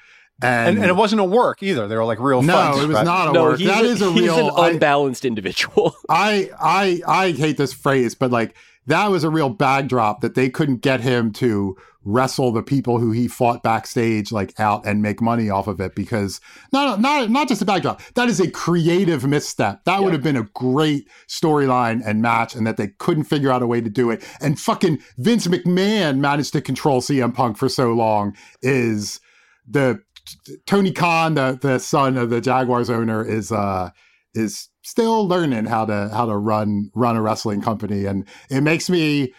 And, And, and it wasn't a work either. They were like real no, fights. it was right? not a no, work. he's, That a, is a he's real. an I- unbalanced individual. (laughs) I I I hate this phrase, but like that was a real backdrop that they couldn't get him to wrestle the people who he fought backstage like out and make money off of it because not not not just a backdrop. That is a creative misstep. That would have been a great storyline and match, and that they couldn't figure out a way to do it. And fucking Vince McMahon managed to control CM Punk for so long is the Tony Khan, the the son of the Jaguars owner, is uh is still learning how to how to run run a wrestling company, and it makes me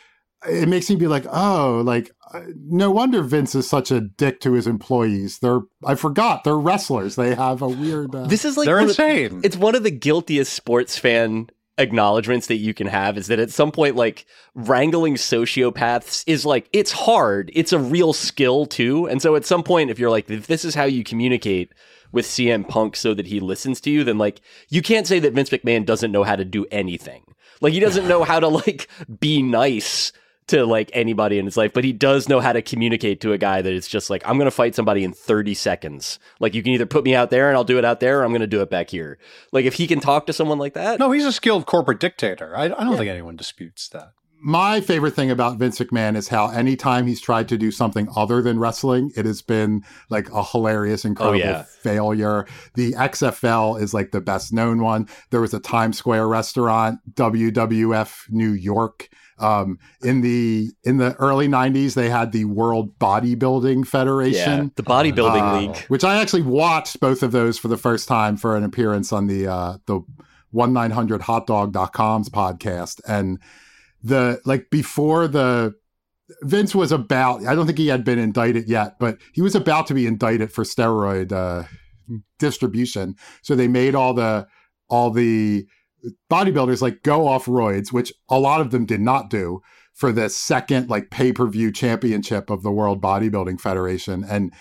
it makes me be like, oh, like uh, no wonder Vince is such a dick to his employees. They're I forgot they're wrestlers. They have a weird. Uh, This is like They're one of- insane. it's one of the guiltiest sports fan acknowledgments that you can have is that at some point like wrangling sociopaths is like it's hard. It's a real skill too. And so at some point if you're like if this is how you communicate with CM Punk so that he listens to you then like you can't say that Vince McMahon doesn't know how to do anything. Like he doesn't know how to like be nice to like anybody in his life, but he does know how to communicate to a guy that it's just like, I'm going to fight somebody in 30 seconds. Like, you can either put me out there and I'll do it out there, or I'm going to do it back here. Like, if he can talk to someone like that, No, he's a skilled corporate dictator. I, I don't think anyone disputes that. my favorite thing about Vince McMahon is how anytime he's tried to do something other than wrestling, it has been like a hilarious, oh, incredible yeah. failure. The XFL is like the best known one. There was a Times Square restaurant, WWF New York. Um, in the in the early '90s, they had the World Bodybuilding Yeah, Federation. the bodybuilding Uh, league. which I actually watched both of those for the first time for an appearance on the uh, the one nine hundred hotdog.com's podcast, and the like before the Vince was about. I don't think he had been indicted yet, but he was about to be indicted for steroid uh, distribution. So they made all the all the bodybuilders like go off roids, which a lot of them did not do for the second like pay per view championship of the World Bodybuilding Federation. And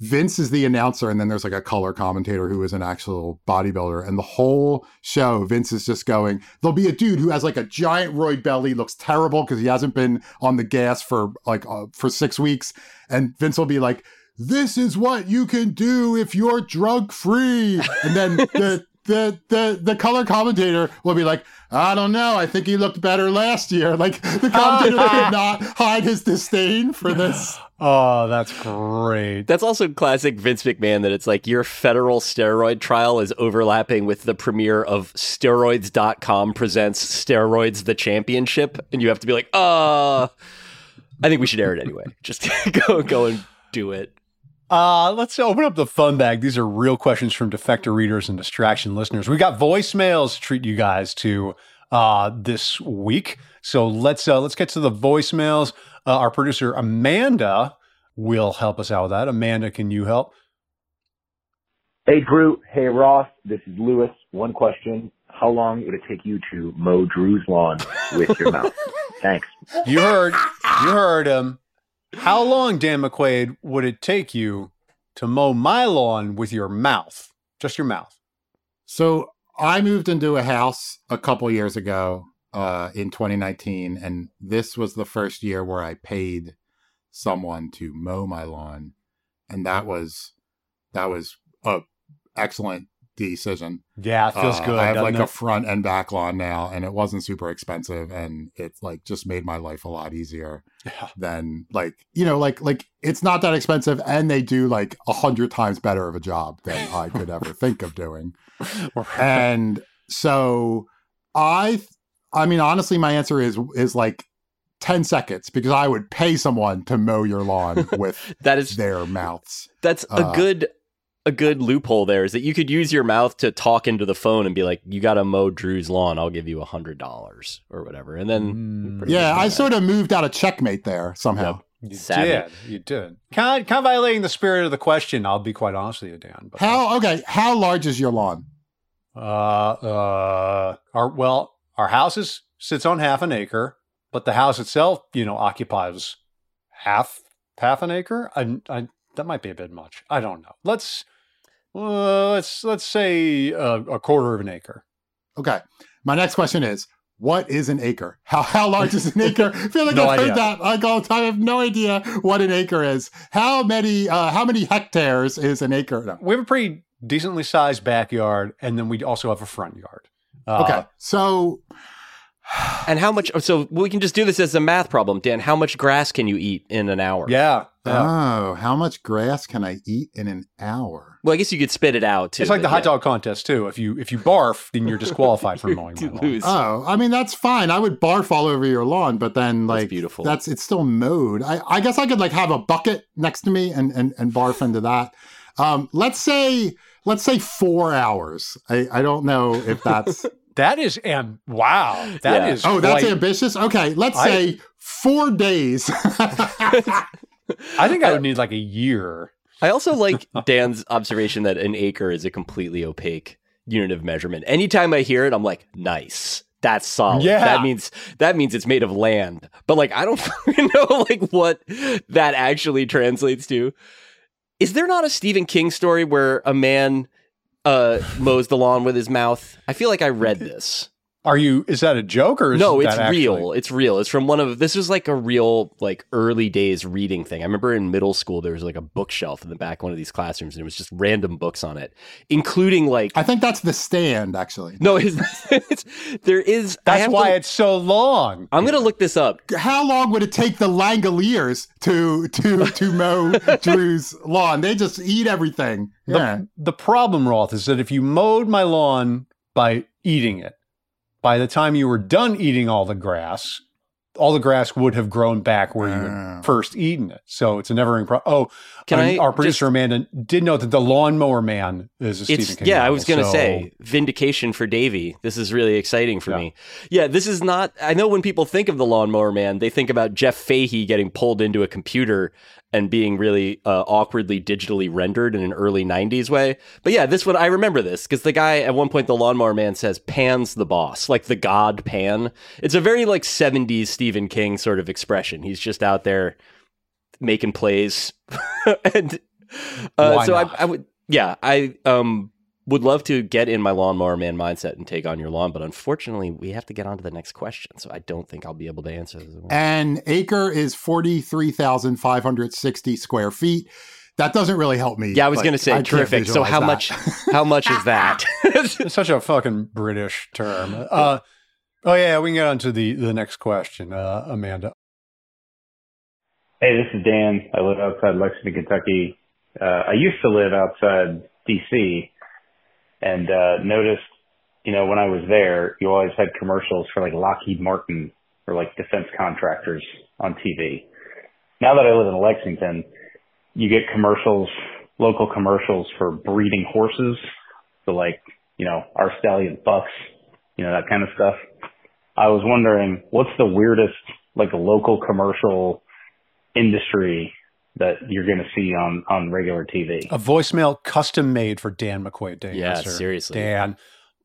Vince is the announcer, and then there's like a color commentator who is an actual bodybuilder. And the whole show, Vince is just going, there'll be a dude who has like a giant roid belly, looks terrible because he hasn't been on the gas for like uh, for six weeks. And Vince will be like, this is what you can do if you're drug free. And then (laughs) the the the the color commentator will be like, I don't know, I think he looked better last year. Like the (laughs) commentator could not hide his disdain for this. (laughs) Oh, that's great. That's also classic Vince McMahon that it's like your federal steroid trial is overlapping with the premiere of steroids.com presents steroids the championship and you have to be like, "Uh, I think we should air it anyway. Just (laughs) go go and do it." Uh, let's open up the fun bag. These are real questions from defector readers and distraction listeners. We got voicemails to treat you guys to uh, this week. So let's uh, let's get to the voicemails. Uh, our producer Amanda will help us out with that. Amanda, can you help? Hey Drew, hey Roth, this is Lewis. One question. How long would it take you to mow Drew's lawn with your mouth? (laughs) Thanks. You heard, you heard him. How long, Dan McQuade, would it take you to mow my lawn with your mouth? Just your mouth. So I moved into a house a couple years ago uh, in 2019, and this was the first year where I paid someone to mow my lawn, and that was that was a excellent decision. Yeah, it feels Uh, good. I have like a front and back lawn now, and it wasn't super expensive, and it like just made my life a lot easier Yeah. than like you know like like it's not that expensive, and they do like a hundred times better of a job than I could ever think of doing. (laughs) And so I, I mean, honestly, my answer is is like ten seconds because I would pay someone to mow your lawn (laughs) with That is their mouths. that's a uh, good a good loophole there is that you could use your mouth to talk into the phone and be like, "You got to mow Drew's lawn. I'll give you a hundred dollars or whatever." And then Mm. Yeah, I sort of moved out of checkmate there somehow. You Savvy. did. You did. Kind of, kind of violating the spirit of the question. I'll be quite honest with you, Dan. But How okay? How large is your lawn? Uh, uh, our well, our house is sits on half an acre, but the house itself, you know, occupies half half an acre. I, I that might be a bit much. I don't know. Let's uh, let's let's say a, a quarter of an acre. Okay. My next question is, what is an acre? How how large is an (laughs) acre? I feel like No I've idea. heard that like all the time. I have no idea what an acre is. How many uh, how many hectares is an acre? No. We have a pretty decently sized backyard, and then we also have a front yard. Uh, Okay. So (sighs) And how much? So we can just do this as a math problem, Dan. How much grass can you eat in an hour? Yeah. Yeah. Oh, how much grass can I eat in an hour? Well, I guess you could spit it out too. it's like the hot yeah. dog contest too. If you if you barf, then you're disqualified from (laughs) mowing my lawn. lose. Oh, I mean that's fine. I would barf all over your lawn, but then That's like beautiful. That's it's still mowed. I, I guess I could like have a bucket next to me and and, and barf into that. Um, let's say let's say four hours. I, I don't know if that's (laughs) That is and wow, that Yeah. is oh that's quite- ambitious. Okay, let's I- say four days. (laughs) I think I would need like a year. I also like (laughs) Dan's observation that an acre is a completely opaque unit of measurement. Anytime I hear it, I'm like, nice. That's solid. Yeah. That means that means it's made of land. But like I don't (laughs) know like what that actually translates to. Is there not a Stephen King story where a man uh mows the lawn with his mouth? I feel like I read (laughs) this. Are you? Is that a joke or is no, that it's actually- real. It's real. It's from one of this was like a real like early days reading thing. I remember in middle school there was like a bookshelf in the back of one of these classrooms and it was just random books on it, including like I think that's the stand, actually. no, it's, (laughs) it's there is. That's why to- it's so long. I'm gonna look this up. How long would it take the Langoliers to to to mow (laughs) Drew's lawn? They just eat everything. The, Yeah. the problem, Roth, is that if you mowed my lawn by eating it, by the time you were done eating all the grass, all the grass would have grown back where you had oh. first eaten it. So it's a never ending problem. Oh, Can um, I our producer just- Amanda did note that the lawnmower man is a Stephen King. yeah, I was gonna so- say vindication for Davey. This is really exciting for Yeah. me. Yeah, this is not. I know when people think of the Lawnmower Man, they think about Jeff Fahey getting pulled into a computer and being really uh, awkwardly digitally rendered in an early '90s way. But yeah, this one I remember this because the guy at one point, the Lawnmower Man says, "Pan's the boss," like the god Pan. It's a very like '70s Stephen King sort of expression. He's just out there making plays (laughs) and uh, so I. I would yeah i um would love to get in my lawnmower man mindset and take on your lawn but unfortunately we have to get on to the next question so i don't think i'll be able to answer this An acre is 43,560 square feet. That doesn't really help me. yeah i was Like, going to say can't terrific so how that. much how much is that (laughs) It's such a fucking British term. Uh, oh yeah, we can get on to the the next question, uh, Amanda. Hey, this is Dan. I live outside Lexington, Kentucky. Uh, I used to live outside DC and, uh, noticed, you know, when I was there, you always had commercials for like Lockheed Martin or like defense contractors on TV. Now that I live in Lexington, you get commercials, local commercials for breeding horses. So like, you know, our stallion bucks, you know, that kind of stuff. I was wondering what's the weirdest, like local commercial industry that you're going to see on on regular TV. A voicemail custom made for Dan McQuade. Dan, Yeah, Messer. seriously. Dan.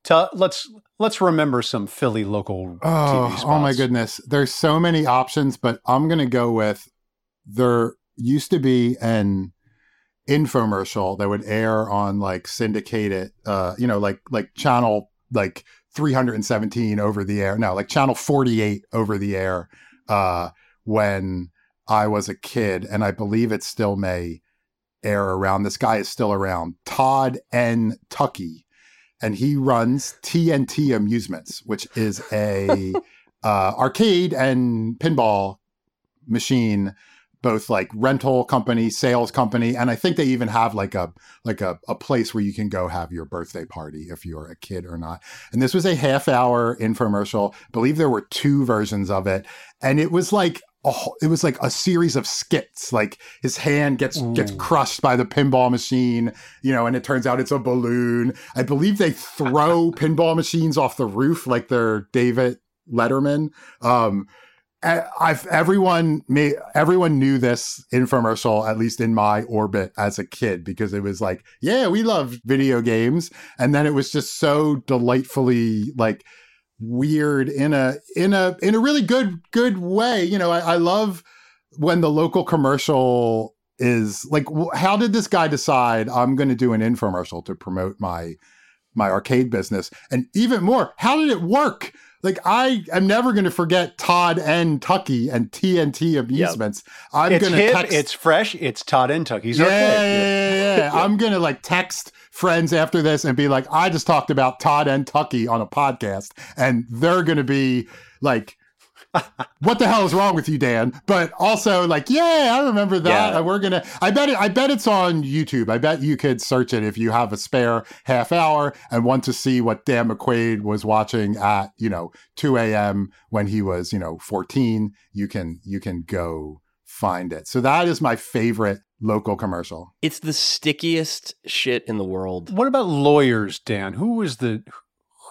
Tell, let's let's remember some Philly local Oh, TV spots. oh my goodness. There's so many options, but I'm going to go with there used to be an infomercial that would air on like syndicated, uh, you know, like, like channel like 317 over the air. No, like channel 48 over the air, uh, when I was a kid. And I believe it still may air around. This guy is still around. Todd N. Tucky and he runs TNT Amusements, which is a (laughs) uh, arcade and pinball machine, both like rental company, sales company, and I think they even have like a like a, a place where you can go have your birthday party if you're a kid or not. And this was a half hour infomercial. I believe there were two versions of it, and it was like a, whole- it was like a series of skits. Like his hand gets gets crushed by the pinball machine, you know, and it turns out it's a balloon. I believe they throw (laughs) pinball machines off the roof like they're David Letterman. Um, I've everyone may everyone knew this infomercial at least in my orbit as a kid because it was like yeah we love video games and then it was just so delightfully like weird in a in a in a really good good way you know I, I love when the local commercial is like how did this guy decide I'm going to do an infomercial to promote my my arcade business and even more how did it work like I am never going to forget Todd and Tucky and TNT amusements. I'm going to text. it's fresh, it's Todd and Tucky's yeah, arcade. yeah, yeah, yeah. (laughs) I'm going to like text friends after this and be like, I just talked about Todd and Tucky on a podcast, and they're going to be like. (laughs) what the hell is wrong with you, Dan? But also, like, yeah, I remember that. Yeah. We're gonna. I bet it. I bet it's on YouTube. I bet you could search it if you have a spare half hour and want to see what Dan McQuade was watching at you know 2 a.m. when he was you know 14. You can you can go find it. So that is my favorite local commercial. it's the stickiest shit in the world What about lawyers, Dan? Who was the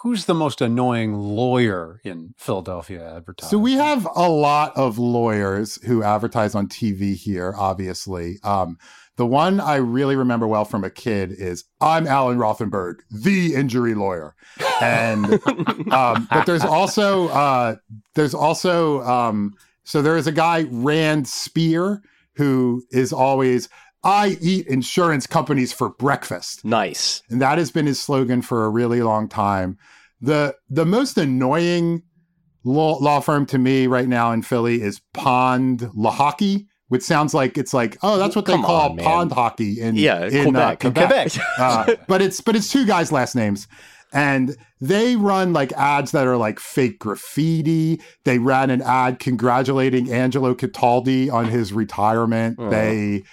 who's the most annoying lawyer in Philadelphia advertising? So we have a lot of lawyers who advertise on TV here, obviously. Um, the one I really remember well from a kid is I'm Allen Rothenberg, the injury lawyer. And (laughs) um, but there's also uh, there's also um, so there is a guy Rand Spear who is always I eat insurance companies for breakfast. nice And that has been his slogan for a really long time. the the most annoying law, law firm to me right now in Philly is Pond Lehocky, which sounds like it's like oh that's what they Come call on, pond hockey in Yeah, in uh, Quebec. Quebec. uh, but it's but it's two guys' last names, and they run like ads that are like fake graffiti. They ran an ad congratulating Angelo Cataldi on his retirement. They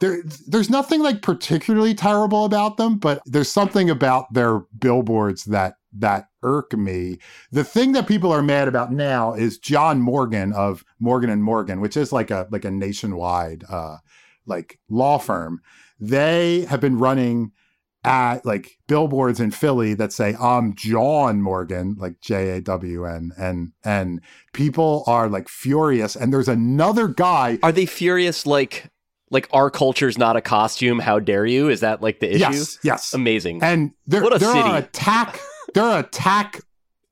there there's nothing like particularly terrible about them, but there's something about their billboards that that irk me. The thing that people are mad about now is John Morgan of Morgan and Morgan, which is like a like a nationwide uh like law firm. They have been running at like billboards in Philly that say I'm John Morgan, like J A W N, and and people are like furious. And there's another guy. Are they furious like like our culture's not a costume? How dare you? Is that like the issue? Yes, yes. Amazing. And there, What a there are city. attack there are attack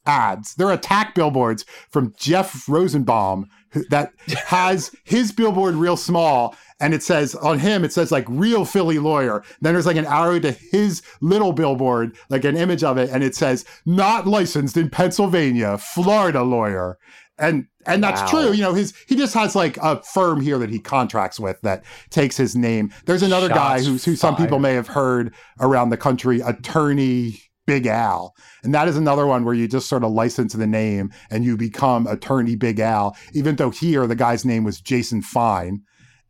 ads. There are attack billboards from Jeff Rosenbaum that has his billboard real small and it says on him it says like real Philly lawyer. Then there's like an arrow to his little billboard, like an image of it, and it says not licensed in Pennsylvania, Florida lawyer. And and that's Wow. true. You know, his he just has like a firm here that he contracts with that takes his name. There's another guy Shots who's who some people may have heard around the country, attorney Big Al. And that is another one where you just sort of license the name and you become attorney Big Al, even though here the guy's name was Jason Fine.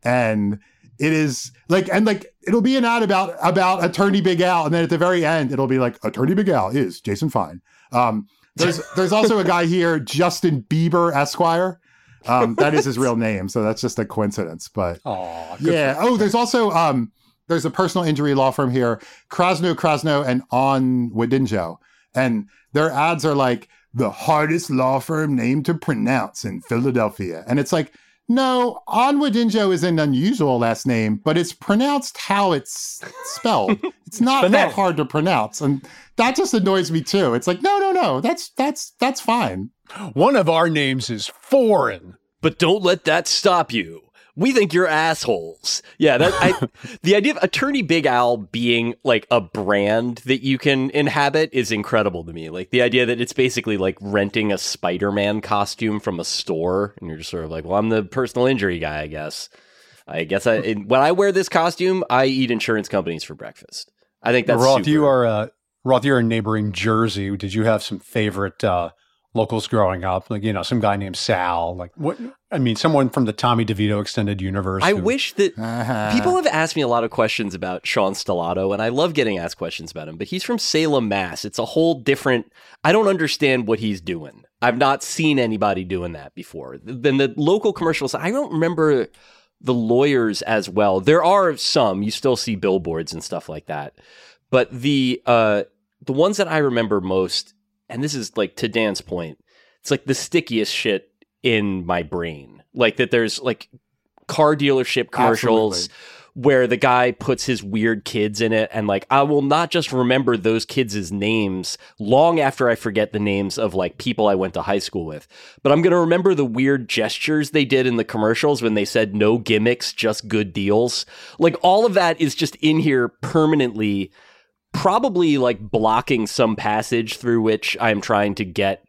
And it is like and like it'll be an ad about about attorney Big Al, and then at the very end it'll be like attorney Big Al is Jason Fine. Um, there's (laughs) there's also a guy here, Justin Bieber Esquire. Um, that is his real (laughs) name, so that's just a coincidence. But Oh, yeah. Oh, there's also um, there's a personal injury law firm here, Krasno Krasno and Onwudinjo, and their ads are like the hardest law firm name to pronounce in Philadelphia, and it's like. No, Onwudinjo is an unusual last name, but it's pronounced how it's spelled. (laughs) It's not that hard to pronounce, and that just annoys me too. It's like, no, no, no, that's that's that's fine. One of our names is foreign. but don't let that stop you. We think you're assholes. Yeah, that I, (laughs) the idea of Attorney Big Al being like a brand that you can inhabit is incredible to me. Like the idea that it's basically like renting a Spider-Man costume from a store, and you're just sort of like, well, I'm the personal injury guy, I guess. I guess I when I wear this costume, I eat insurance companies for breakfast. I think that's Roth, super. you are uh, Roth. You're in neighboring Jersey. Did you have some favorite uh, locals growing up? Like you know, some guy named Sal. Like what? I mean, someone from the Tommy DeVito extended universe. I who- wish that (laughs) Uh-huh. People have asked me a lot of questions about Sean Stellato, and I love getting asked questions about him, but he's from Salem, Mass. It's a whole different. I don't understand what he's doing. I've not seen anybody doing that before. Then the local commercials, I don't remember the lawyers as well. There are some, you still see billboards and stuff like that. But the uh the ones that I remember most, and this is like to Dan's point, it's like the stickiest shit in my brain. Like that there's like car dealership commercials Absolutely. where the guy puts his weird kids in it and like I will not just remember those kids' names long after I forget the names of like people I went to high school with. But I'm going to remember the weird gestures they did in the commercials when they said no gimmicks, just good deals. Like all of that is just in here permanently probably like blocking some passage through which I'm trying to get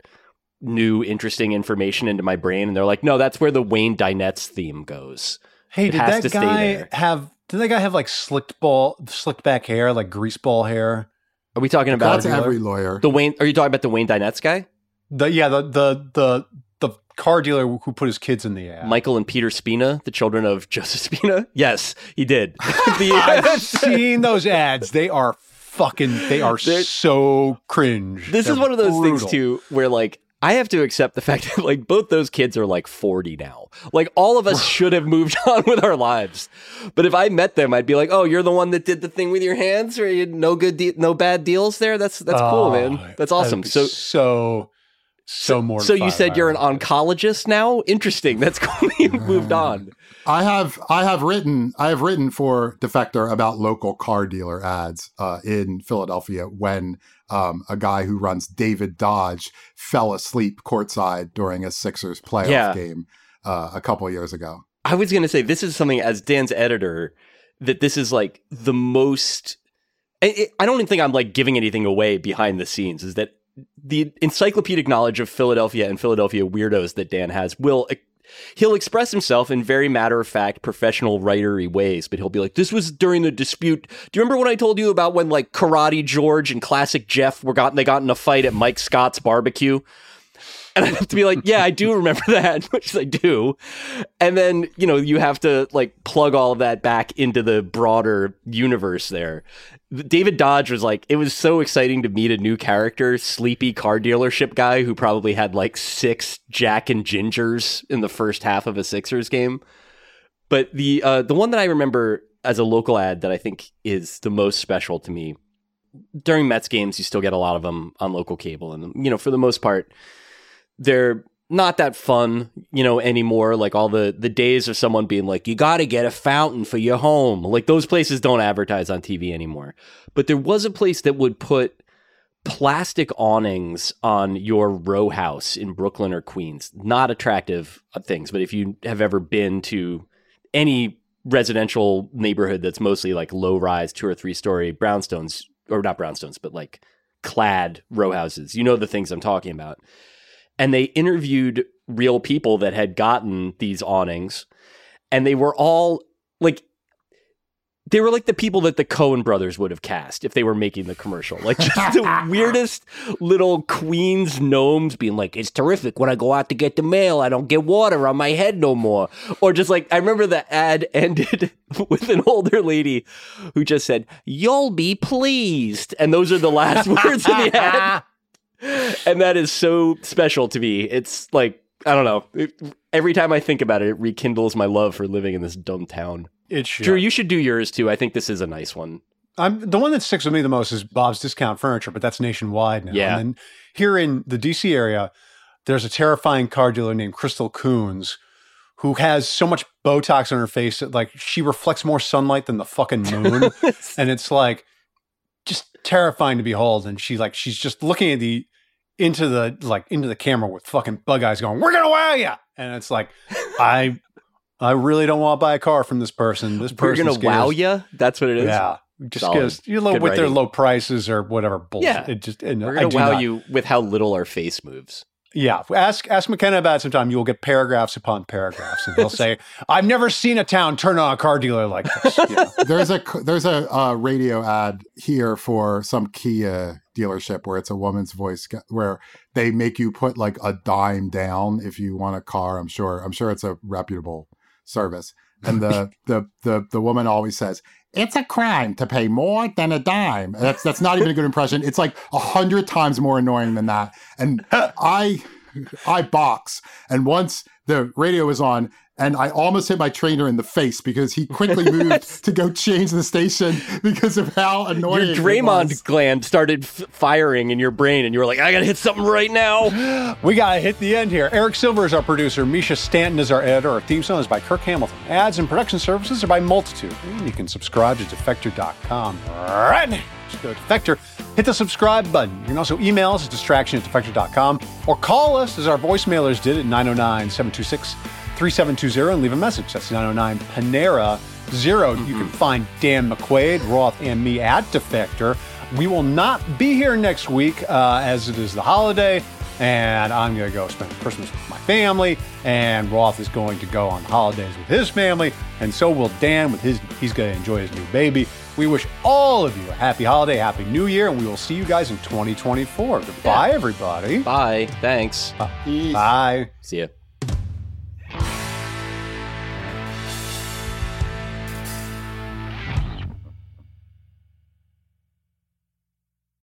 new interesting information into my brain and they're like no that's where the Wayne Dynette's theme goes. Hey, It did has that to guy have? Did that guy have like slicked ball, slicked back hair, like grease ball hair? Are we talking about That's every lawyer. The Wayne? Are you talking about the Wayne Dynette's guy, The yeah, the the the the car dealer who put his kids in the ad. Michael and Peter Spina, the children of (laughs) Joseph Spina? Yes, he did. (laughs) The- I've seen those ads. They are fucking. They are They're- so cringe. this is They're one of those brutal. things too, where like I have to accept the (laughs) fact that like both those kids are like forty now. Like all of us (sighs) should have moved (laughs) on with our lives. But if I met them, I'd be like, "Oh, you're the one that did the thing with your hands, or you had no good, de- no bad deals there. That's that's cool, Oh, man. That's awesome." So so so more. So you said you're an oncologist now? Interesting. That's cool. (laughs) you moved on. I have I have written I have written for Defector about local car dealer ads uh, in Philadelphia when um, a guy who runs David Dodge fell asleep courtside during a Sixers playoff Yeah. game uh, a couple years ago. I was going to say this is something as Dan's editor that this is like the most. I- I I don't even think I'm like giving anything away behind the scenes. Is that the encyclopedic knowledge of Philadelphia and Philadelphia weirdos that Dan has will he'll express himself in very matter of fact professional writery ways but he'll be like this was during the dispute. Do you remember when i told you about when like karate george and classic jeff were got they got in a fight at mike scott's barbecue and I have to be like, yeah, I do remember (laughs) that, (laughs) which I do. And then, you know, you have to like plug all of that back into the broader universe there. David Dodge was like, it was so exciting to meet a new character, sleepy car dealership guy who probably had like six Jack and Gingers in the first half of a Sixers game. But the uh, the one that I remember as a local ad that I think is the most special to me during Mets games, you still get a lot of them on local cable, and you know, for the most part, they're not that fun, you know, anymore. Like all the the days of someone being like, "You got to get a fountain for your home." Like those places don't advertise on TV anymore. But there was a place that would put plastic awnings on your row house in Brooklyn or Queens. Not attractive uh, things, but if you have ever been to any residential neighborhood that's mostly like low rise, two or three story brownstones, or not brownstones, but like clad row houses, you know the things I'm talking about and they interviewed real people that had gotten these awnings and they were all like they were like the people that the Coen brothers would have cast if they were making the commercial. Like just the (laughs) weirdest little queens gnomes being like, it's terrific. When I go out to get the mail, I don't get water on my head no more. Or just like, I remember the ad (laughs) ended with an older lady who just said, You'll be pleased. And those are the last (laughs) words in the ad and that is so special to me. It's like I don't know. It, every time I think about it, it rekindles my love for living in this dumb town. It should. Drew, you should do yours too. I think this is a nice one. I'm the one that sticks with me the most is Bob's Discount Furniture, but that's nationwide now. Yeah. And then here in the DC area, there's a terrifying car dealer named Crystal Koons who has so much Botox on her face that like she reflects more sunlight than the fucking moon. (laughs) and it's like just terrifying to behold. And she like she's just looking at the into the like into the camera with fucking bug eyes going, We're gonna wow you. And it's like, (laughs) I I really don't want to buy a car from this person. This We're person gonna wow you. That's what it is. Yeah. Just because you know with their low prices or whatever bullshit. Yeah. It just and We're I gonna wow not- you with how little our face moves. Yeah, ask ask McKenna about it sometime. You will get paragraphs upon paragraphs, and he'll say, "I've never seen a town turn on a car dealer like this." (laughs) Know? there's a there's a uh, radio ad here for some Kia dealership where it's a woman's voice where they make you put like a dime down if you want a car. I'm sure I'm sure it's a reputable service. And the (laughs) the the the woman always says it's a crime to pay more than a dime. That's that's not even a good impression. It's like a hundred times more annoying than that. And I I box, and once the radio was on, and I almost hit my trainer in the face because he quickly (laughs) moved to go change the station because of how annoying. Your it Draymond was. gland started f- firing in your brain, and you were like, "I gotta hit something right now." (gasps) we gotta hit the end here. Eric Silver is our producer. Mischa Stanton is our editor. Our theme song is by Kirk Hamilton. Ads and production services are by Multitude. And you can subscribe to Defector.com right now. Just go to Defector, hit the subscribe button. You can also email us at distraction at defector.com or call us as our voicemailers did at 909 726 3720 and leave a message. That's 909 Panera 0. You can find Dan McQuade, Roth, and me at Defector. We will not be here next week uh, as it is the holiday, and I'm going to go spend Christmas with my family, and Roth is going to go on holidays with his family, and so will Dan with his, he's going to enjoy his new baby. We wish all of you a happy holiday, happy new year, and we will see you guys in 2024. Goodbye, everybody. Bye. Thanks. Peace. Bye. See ya.